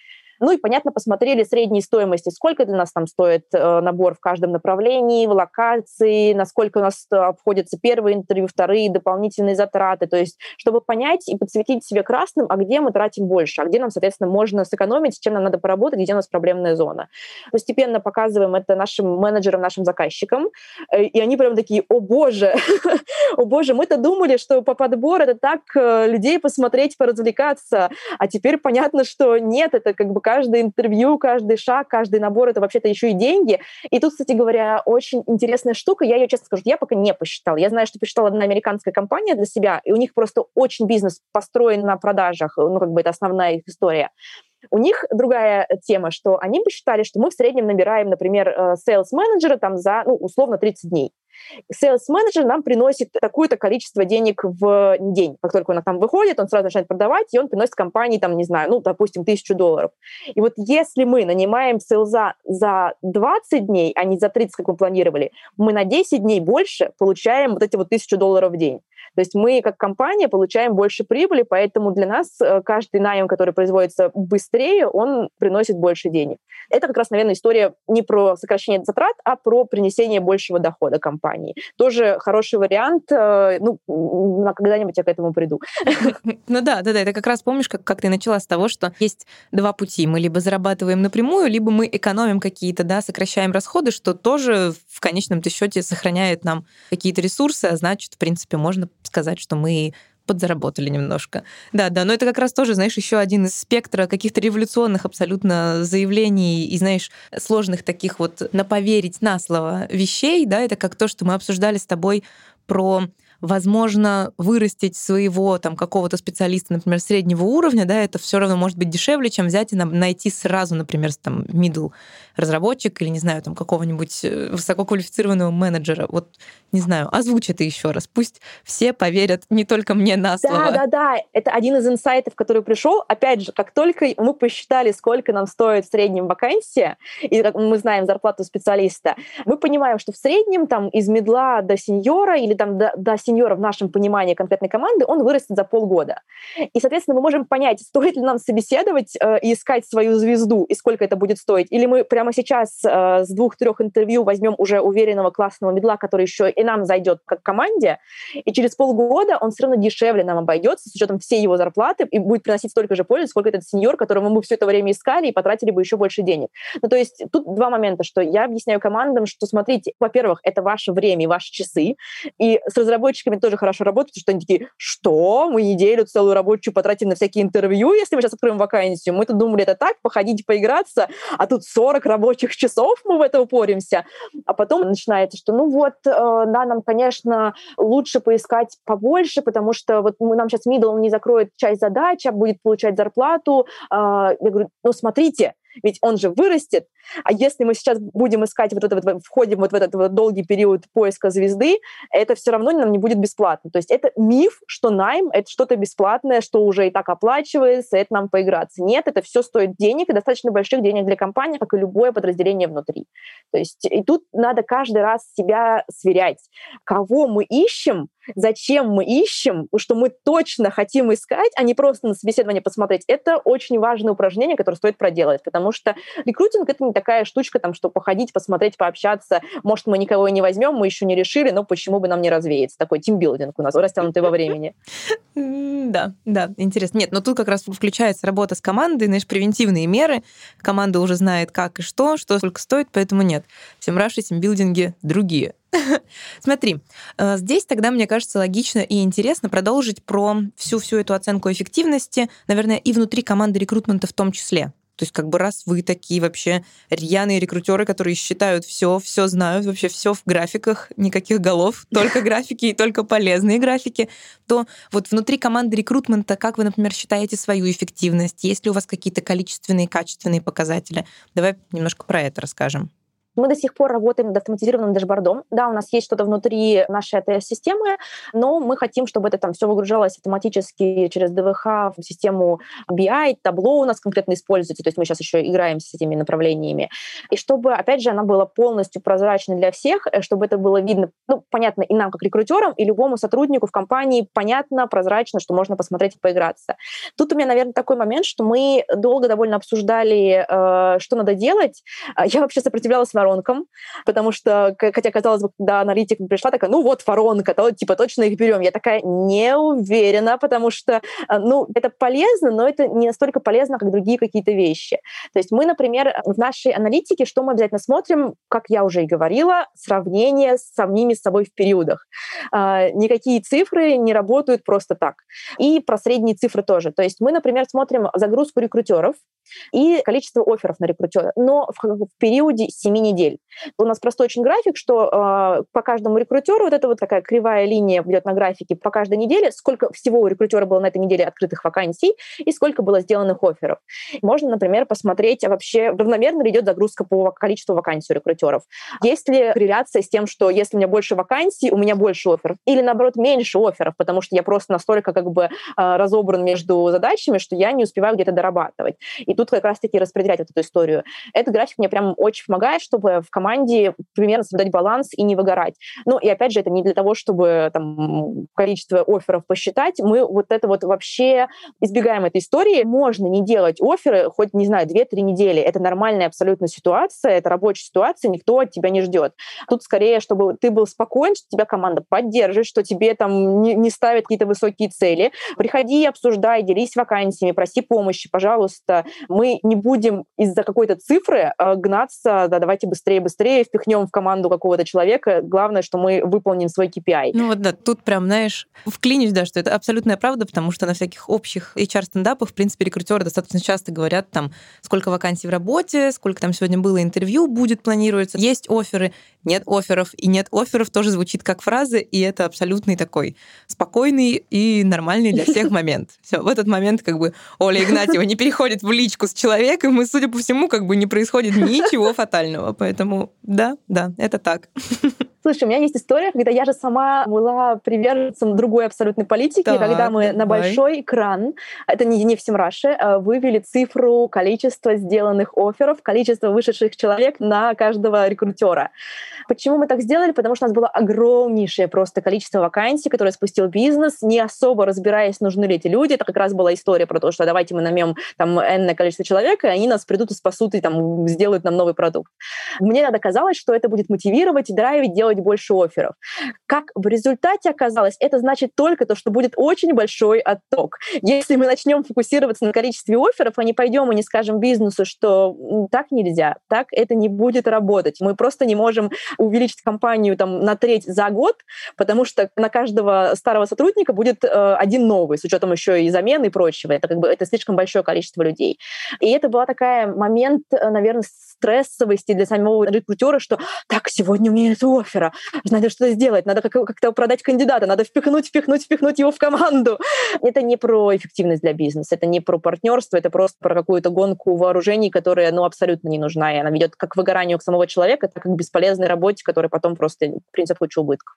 Ну и, понятно, посмотрели средние стоимости, сколько для нас там стоит э, набор в каждом направлении, в локации, насколько у нас э, обходятся первые интервью, вторые, дополнительные затраты. То есть, чтобы понять и подсветить себе красным, а где мы тратим больше, а где нам, соответственно, можно сэкономить, с чем нам надо поработать, где у нас проблемная зона. Постепенно показываем это нашим менеджерам, нашим заказчикам, э, и они прям такие, о боже, о боже, мы-то думали, что по подбору это так людей посмотреть, поразвлекаться, а теперь понятно, что нет, это как бы каждое интервью, каждый шаг, каждый набор — это вообще-то еще и деньги. И тут, кстати говоря, очень интересная штука. Я ее, честно скажу, я пока не посчитала. Я знаю, что посчитала одна американская компания для себя, и у них просто очень бизнес построен на продажах. Ну, как бы это основная их история. У них другая тема, что они посчитали, что мы в среднем набираем, например, э, sales менеджера там за, ну, условно, 30 дней. Sales менеджер нам приносит такое-то количество денег в день. Как только он там выходит, он сразу начинает продавать, и он приносит компании, там, не знаю, ну, допустим, тысячу долларов. И вот если мы нанимаем сейлза за 20 дней, а не за 30, как мы планировали, мы на 10 дней больше получаем вот эти вот тысячу долларов в день. То есть мы как компания получаем больше прибыли, поэтому для нас э, каждый найм, который производится быстрее, он приносит больше денег. Это как раз, наверное, история не про сокращение затрат, а про принесение большего дохода компании. Тоже хороший вариант. Э, ну, когда-нибудь я к этому приду. Ну да, да, да. Это как раз помнишь, как, как ты начала с того, что есть два пути. Мы либо зарабатываем напрямую, либо мы экономим какие-то, да, сокращаем расходы, что тоже в конечном счете сохраняет нам какие-то ресурсы, а значит, в принципе, можно сказать, что мы подзаработали немножко. Да, да, но это как раз тоже, знаешь, еще один из спектра каких-то революционных абсолютно заявлений и, знаешь, сложных таких вот на поверить на слово вещей, да, это как то, что мы обсуждали с тобой про возможно, вырастить своего там какого-то специалиста, например, среднего уровня, да, это все равно может быть дешевле, чем взять и найти сразу, например, там middle разработчик или, не знаю, там какого-нибудь э, высококвалифицированного менеджера. Вот, не знаю, озвучь это еще раз. Пусть все поверят не только мне на слово. Да, да, да. Это один из инсайтов, который пришел. Опять же, как только мы посчитали, сколько нам стоит в среднем вакансия, и как мы знаем зарплату специалиста, мы понимаем, что в среднем там из медла до сеньора или там до, до сеньора сеньора в нашем понимании конкретной команды, он вырастет за полгода. И, соответственно, мы можем понять, стоит ли нам собеседовать э, и искать свою звезду, и сколько это будет стоить. Или мы прямо сейчас э, с двух-трех интервью возьмем уже уверенного классного медла, который еще и нам зайдет как команде, и через полгода он все равно дешевле нам обойдется с учетом всей его зарплаты и будет приносить столько же пользы, сколько этот сеньор, которого мы все это время искали и потратили бы еще больше денег. Ну, то есть тут два момента, что я объясняю командам, что, смотрите, во-первых, это ваше время и ваши часы, и с разработчиками тоже хорошо работать, что они такие, что? Мы неделю целую рабочую потратим на всякие интервью, если мы сейчас откроем вакансию. Мы-то думали, это так, походить, поиграться, а тут 40 рабочих часов мы в это упоримся. А потом начинается, что ну вот, э, да, нам, конечно, лучше поискать побольше, потому что вот мы, нам сейчас middle не закроет часть задач, а будет получать зарплату. Э, я говорю, ну смотрите, ведь он же вырастет. А если мы сейчас будем искать вот это вот, входим вот в этот вот долгий период поиска звезды, это все равно нам не будет бесплатно. То есть это миф, что найм — это что-то бесплатное, что уже и так оплачивается, это нам поиграться. Нет, это все стоит денег, и достаточно больших денег для компании, как и любое подразделение внутри. То есть и тут надо каждый раз себя сверять, кого мы ищем, зачем мы ищем, что мы точно хотим искать, а не просто на собеседование посмотреть. Это очень важное упражнение, которое стоит проделать, потому что рекрутинг — это не такая штучка, там, что походить, посмотреть, пообщаться. Может, мы никого и не возьмем, мы еще не решили, но почему бы нам не развеяться? Такой тимбилдинг у нас, растянутый во времени. Да, да, интересно. Нет, но тут как раз включается работа с командой, знаешь, превентивные меры. Команда уже знает, как и что, что сколько стоит, поэтому нет. Всем раши, тимбилдинги другие. Смотри, э, здесь тогда, мне кажется, логично и интересно продолжить про всю-всю эту оценку эффективности, наверное, и внутри команды рекрутмента в том числе. То есть как бы раз вы такие вообще рьяные рекрутеры, которые считают все, все знают, вообще все в графиках, никаких голов, только графики и только полезные графики, то вот внутри команды рекрутмента, как вы, например, считаете свою эффективность? Есть ли у вас какие-то количественные, качественные показатели? Давай немножко про это расскажем. Мы до сих пор работаем над автоматизированным дашбордом. Да, у нас есть что-то внутри нашей этой системы, но мы хотим, чтобы это там все выгружалось автоматически через ДВХ в систему BI, табло у нас конкретно используется, то есть мы сейчас еще играем с этими направлениями. И чтобы, опять же, она была полностью прозрачной для всех, э, чтобы это было видно, ну, понятно, и нам, как рекрутерам, и любому сотруднику в компании понятно, прозрачно, что можно посмотреть и поиграться. Тут у меня, наверное, такой момент, что мы долго довольно обсуждали, э, что надо делать. Я вообще сопротивлялась воронкам, потому что, хотя, казалось бы, когда аналитик пришла, такая, ну вот воронка, то, типа точно их берем. Я такая не уверена, потому что, э, ну, это полезно, но это не настолько полезно, как другие какие-то вещи. То есть мы, например, в нашей аналитике, что мы обязательно смотрим, как я уже и говорила, сравнение с самими собой в периодах. А, никакие цифры не работают просто так. И про средние цифры тоже. То есть мы, например, смотрим загрузку рекрутеров и количество офферов на рекрутера, но в, периоде 7 недель. У нас простой очень график, что э, по каждому рекрутеру вот эта вот такая кривая линия идет на графике по каждой неделе, сколько всего у рекрутера было на этой неделе открытых вакансий и сколько было сделанных офферов. Можно, например, посмотреть а вообще, равномерно ли идет загрузка по количеству вакансий у рекрутеров. Есть ли корреляция с тем, что если у меня больше вакансий, у меня больше офферов, или наоборот меньше офферов, потому что я просто настолько как бы э, разобран между задачами, что я не успеваю где-то дорабатывать. И тут как раз-таки распределять вот эту историю. Этот график мне прям очень помогает, что чтобы в команде примерно соблюдать баланс и не выгорать. Ну, и опять же, это не для того, чтобы там количество офферов посчитать. Мы вот это вот вообще избегаем этой истории. Можно не делать оферы хоть, не знаю, 2-3 недели. Это нормальная абсолютно ситуация, это рабочая ситуация, никто от тебя не ждет. Тут скорее, чтобы ты был спокоен, что тебя команда поддержит, что тебе там не, не ставят какие-то высокие цели. Приходи, обсуждай, делись вакансиями, проси помощи, пожалуйста. Мы не будем из-за какой-то цифры э, гнаться, да, давайте быстрее-быстрее впихнем в команду какого-то человека. Главное, что мы выполним свой KPI. Ну вот да, тут прям, знаешь, вклинюсь, да, что это абсолютная правда, потому что на всяких общих HR-стендапах, в принципе, рекрутеры достаточно часто говорят там, сколько вакансий в работе, сколько там сегодня было интервью, будет планируется. Есть оферы, нет оферов, и нет оферов тоже звучит как фраза, и это абсолютный такой спокойный и нормальный для всех момент. Все, в этот момент как бы Оля Игнатьева не переходит в личку с человеком, и, судя по всему, как бы не происходит ничего фатального. Поэтому да, да, это так. Слушай, у меня есть история, когда я же сама была приверженцем другой абсолютной политики, так, когда мы давай. на большой экран, это не, не в Semrush е, а вывели цифру количества сделанных offer ов, количество вышедших человек на каждого рекрутера. Почему мы так сделали? Потому что у нас было огромнейшее просто количество вакансий, которые спустил бизнес, не особо разбираясь, нужны ли эти люди. Это как раз была история про то, что давайте мы наймем там энное количество человек, и они нас придут и спасут, и там сделают нам новый продукт. Мне тогда казалось, что это будет мотивировать и драйвить делать больше офферов. Как в результате оказалось, это значит только то, что будет очень большой отток. Если мы начнем фокусироваться на количестве офферов, а не пойдем и не скажем бизнесу, что так нельзя, так это не будет работать. Мы просто не можем увеличить компанию там, на треть за год, потому что на каждого старого сотрудника будет э, один новый, с учетом еще и замены и прочего. Это как бы это слишком большое количество людей. И это была такая момент, э, наверное, стрессовости для самого рекрутера, что так, сегодня у меня нет оффера, надо что-то сделать, надо как-то продать кандидата, надо впихнуть, впихнуть, впихнуть его в команду. Это не про эффективность для бизнеса, это не про партнерство, это просто про какую-то гонку вооружений, которая ну, абсолютно не нужна, и она ведет как к выгоранию самого человека, так и к бесполезной работе, которая потом просто принцип кучу убытков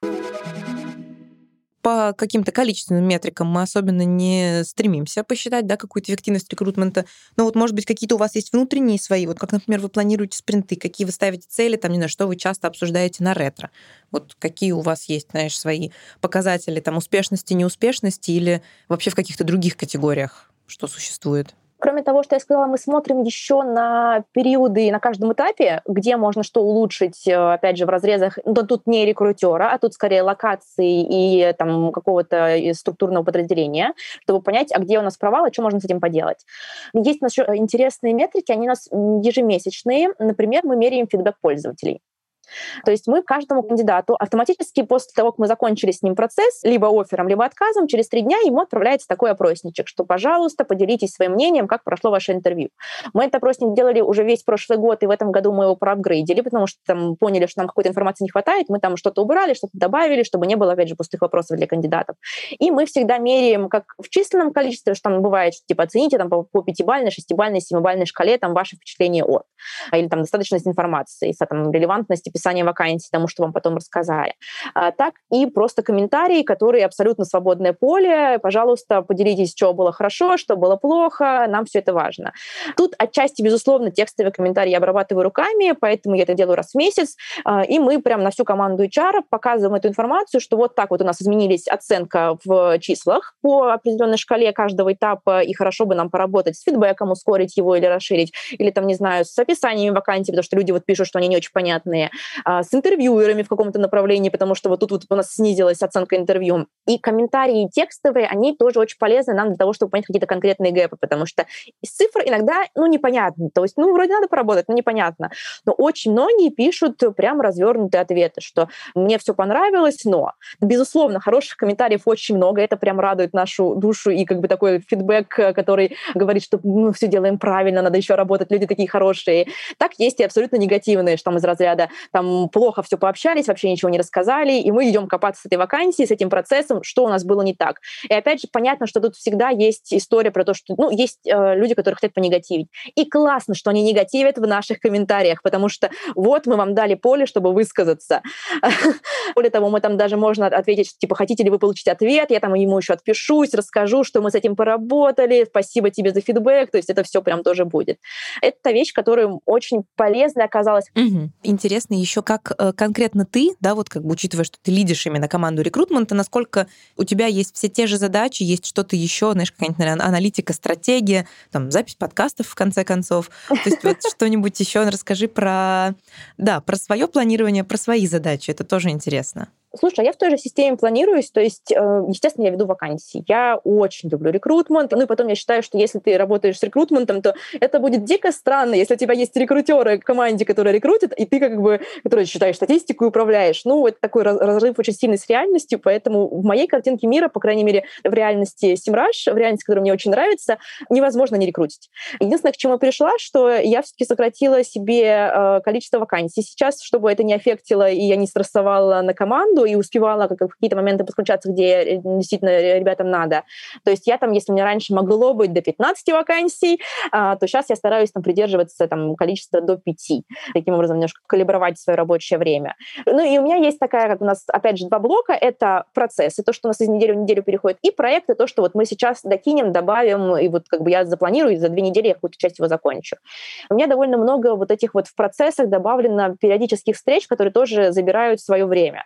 по каким-то количественным метрикам мы особенно не стремимся посчитать, да, какую-то эффективность рекрутмента. Но вот, может быть, какие-то у вас есть внутренние свои, вот как, например, вы планируете спринты, какие вы ставите цели, там, не знаю, что вы часто обсуждаете на ретро. Вот какие у вас есть, знаешь, свои показатели там успешности, неуспешности или вообще в каких-то других категориях, что существует? Кроме того, что я сказала, мы смотрим еще на периоды на каждом этапе, где можно что улучшить, э, опять же, в разрезах, ну, тут не рекрутера, а тут скорее локации и там какого-то структурного подразделения, чтобы понять, а где у нас провал, и что можно с этим поделать. Есть у нас еще интересные метрики, они у нас ежемесячные. Например, мы меряем фидбэк пользователей. То есть мы каждому кандидату автоматически после того, как мы закончили с ним процесс, либо оффером, либо отказом, через три дня ему отправляется такой опросничек, что, пожалуйста, поделитесь своим мнением, как прошло ваше интервью. Мы этот опросник делали уже весь прошлый год, и в этом году мы его проапгрейдили, потому что там поняли, что нам какой-то информации не хватает, мы там что-то убрали, что-то добавили, чтобы не было, опять же, пустых вопросов для кандидатов. И мы всегда меряем, как в численном количестве, что там бывает, что типа оцените там по, пятибалльной, шестибалльной, семибалльной шкале там ваше впечатление от, или там достаточность информации, там, релевантность описание вакансий тому, что вам потом рассказали. А, так и просто комментарии, которые абсолютно свободное поле. Пожалуйста, поделитесь, что было хорошо, что было плохо. Нам все это важно. Тут отчасти, безусловно, текстовые комментарии я обрабатываю руками, поэтому я это делаю раз в месяц. А, и мы прям на всю команду HR показываем эту информацию, что вот так вот у нас изменились оценка в числах по определенной шкале каждого этапа, и хорошо бы нам поработать с фидбэком, ускорить его или расширить, или там, не знаю, с описаниями вакансий, потому что люди вот пишут, что они не очень понятные. А, с интервьюерами в каком-то направлении, потому что вот тут вот у нас снизилась оценка интервью. И комментарии текстовые, они тоже очень полезны нам для того, чтобы понять какие-то конкретные гэпы, потому что из цифр иногда, ну, непонятно. То есть, ну, вроде надо поработать, но непонятно. Но очень многие пишут прям развернутые ответы, что мне все понравилось, но, безусловно, хороших комментариев очень много, это прям радует нашу душу и как бы такой фидбэк, который говорит, что мы все делаем правильно, надо еще работать, люди такие хорошие. Так есть и абсолютно негативные, что там из разряда там плохо все пообщались, вообще ничего не рассказали, и мы идем копаться с этой вакансией, с этим процессом, что у нас было не так. И опять же, понятно, что тут всегда есть история про то, что, ну, есть э, люди, которые хотят понегативить. И классно, что они негативят в наших комментариях, потому что вот мы вам дали поле, чтобы высказаться. Более того, мы там даже можно ответить, типа, хотите ли вы получить ответ, я там ему еще отпишусь, расскажу, что мы с этим поработали, спасибо тебе за фидбэк, то есть это все прям тоже будет. Это та вещь, которая очень полезной оказалась. Угу. Интересно еще, как э, конкретно ты, да, вот как бы учитывая, что ты лидишь именно команду рекрутмента, насколько у тебя есть все те же задачи, есть что-то еще, знаешь, какая-нибудь, аналитика, стратегия, там, запись подкастов, в конце концов. То есть вот что-нибудь еще расскажи про, да, про свое планирование, про свои задачи. Это тоже интересно. Слушай, а я в той же системе планируюсь, то есть, э, естественно, я веду вакансии. Я очень люблю рекрутмент, ну и потом я считаю, что если ты работаешь с рекрутментом, то это будет дико странно, если у тебя есть рекрутеры в команде, которые рекрутят, и ты как бы, который считаешь статистику и управляешь. Ну, это такой разрыв очень сильный с реальностью, поэтому в моей картинке мира, по крайней мере, в реальности Simrush, в реальности, которая мне очень нравится, невозможно не рекрутить. Единственное, к чему я пришла, что я все-таки сократила себе э, количество вакансий сейчас, чтобы это не аффектило, и я не стрессовала на команду, и успевала как, в какие-то моменты подключаться, где действительно ребятам надо. То есть я там, если мне раньше могло быть до 15 вакансий, а, то сейчас я стараюсь там придерживаться там количества до 5. Таким образом, немножко калибровать свое рабочее время. Ну и у меня есть такая, как у нас, опять же, два блока. Это процессы, то, что у нас из недели в неделю переходит, и проекты, то, что вот мы сейчас докинем, добавим, и вот как бы я запланирую, и за две недели я какую-то часть его закончу. У меня довольно много вот этих вот в процессах добавлено периодических встреч, которые тоже забирают свое время.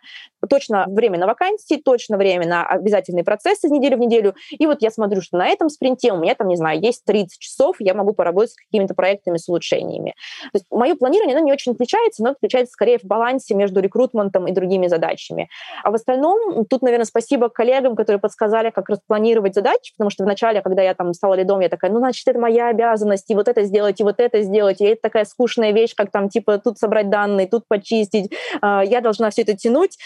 Точно время на вакансии, точно время на обязательные процессы из недели в неделю. И вот я смотрю, что на этом спринте у меня там, не знаю, есть 30 часов, я могу поработать с какими-то проектами, с улучшениями. То есть мое планирование, оно не очень отличается, но отличается скорее в балансе между рекрутментом и другими задачами. А в остальном, тут, наверное, спасибо коллегам, которые подсказали, как распланировать задачи, потому что вначале, когда я там стала лидом, я такая, ну, значит, это моя обязанность, и вот это сделать, и вот это сделать, и это такая скучная вещь, как там, типа, тут собрать данные, тут почистить, а, я должна все это тянуть.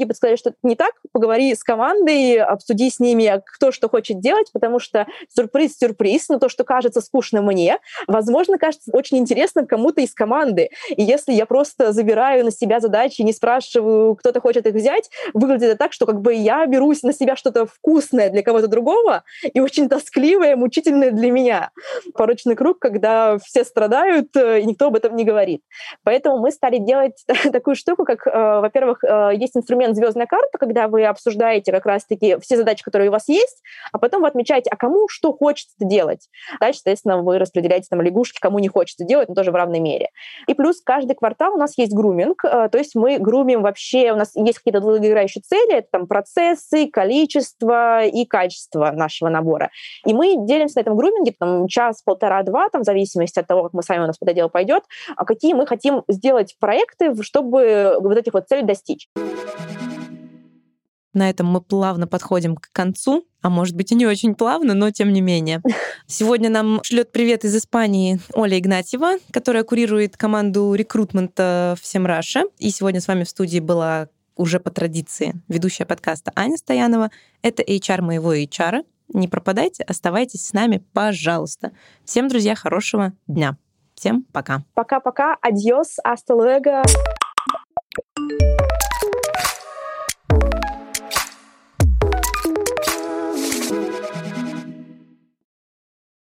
Подсказали, что это не так, поговори с командой, обсуди с ними, кто что хочет делать, потому что сюрприз-сюрприз, но то, что кажется скучно мне, возможно, кажется очень интересно кому-то из команды. И если я просто забираю на себя задачи, не спрашиваю, кто-то хочет их взять, выглядит это так, что как бы я берусь на себя что-то вкусное для кого-то другого и очень тоскливое, мучительное для меня. Порочный круг, когда все страдают, э, и никто об этом не говорит. Поэтому мы стали делать такую штуку, как, э, во-первых, э, есть инструмент «Звездная карта», когда вы обсуждаете как раз-таки все задачи, которые у вас есть, а потом вы отмечаете, а кому что хочется делать. Дальше, соответственно, вы распределяете там лягушки, кому не хочется делать, но тоже в равной мере. И плюс каждый квартал у нас есть груминг, то есть мы грумим вообще, у нас есть какие-то долгоиграющие цели, это там процессы, количество и качество нашего набора. И мы делимся на этом груминге там час, полтора, два, там, в зависимости от того, как мы сами у нас под дело пойдет, а какие мы хотим сделать проекты, чтобы вот этих вот целей достичь. На этом мы плавно подходим к концу, а может быть и не очень плавно, но тем не менее. Сегодня нам шлет привет из Испании Оля Игнатьева, которая курирует команду рекрутмента всем Раша. И сегодня с вами в студии была уже по традиции ведущая подкаста Аня Стоянова. Это HR моего HR. Не пропадайте, оставайтесь с нами, пожалуйста. Всем, друзья, хорошего дня. Всем пока. Пока-пока. Адьос. Hasta luego.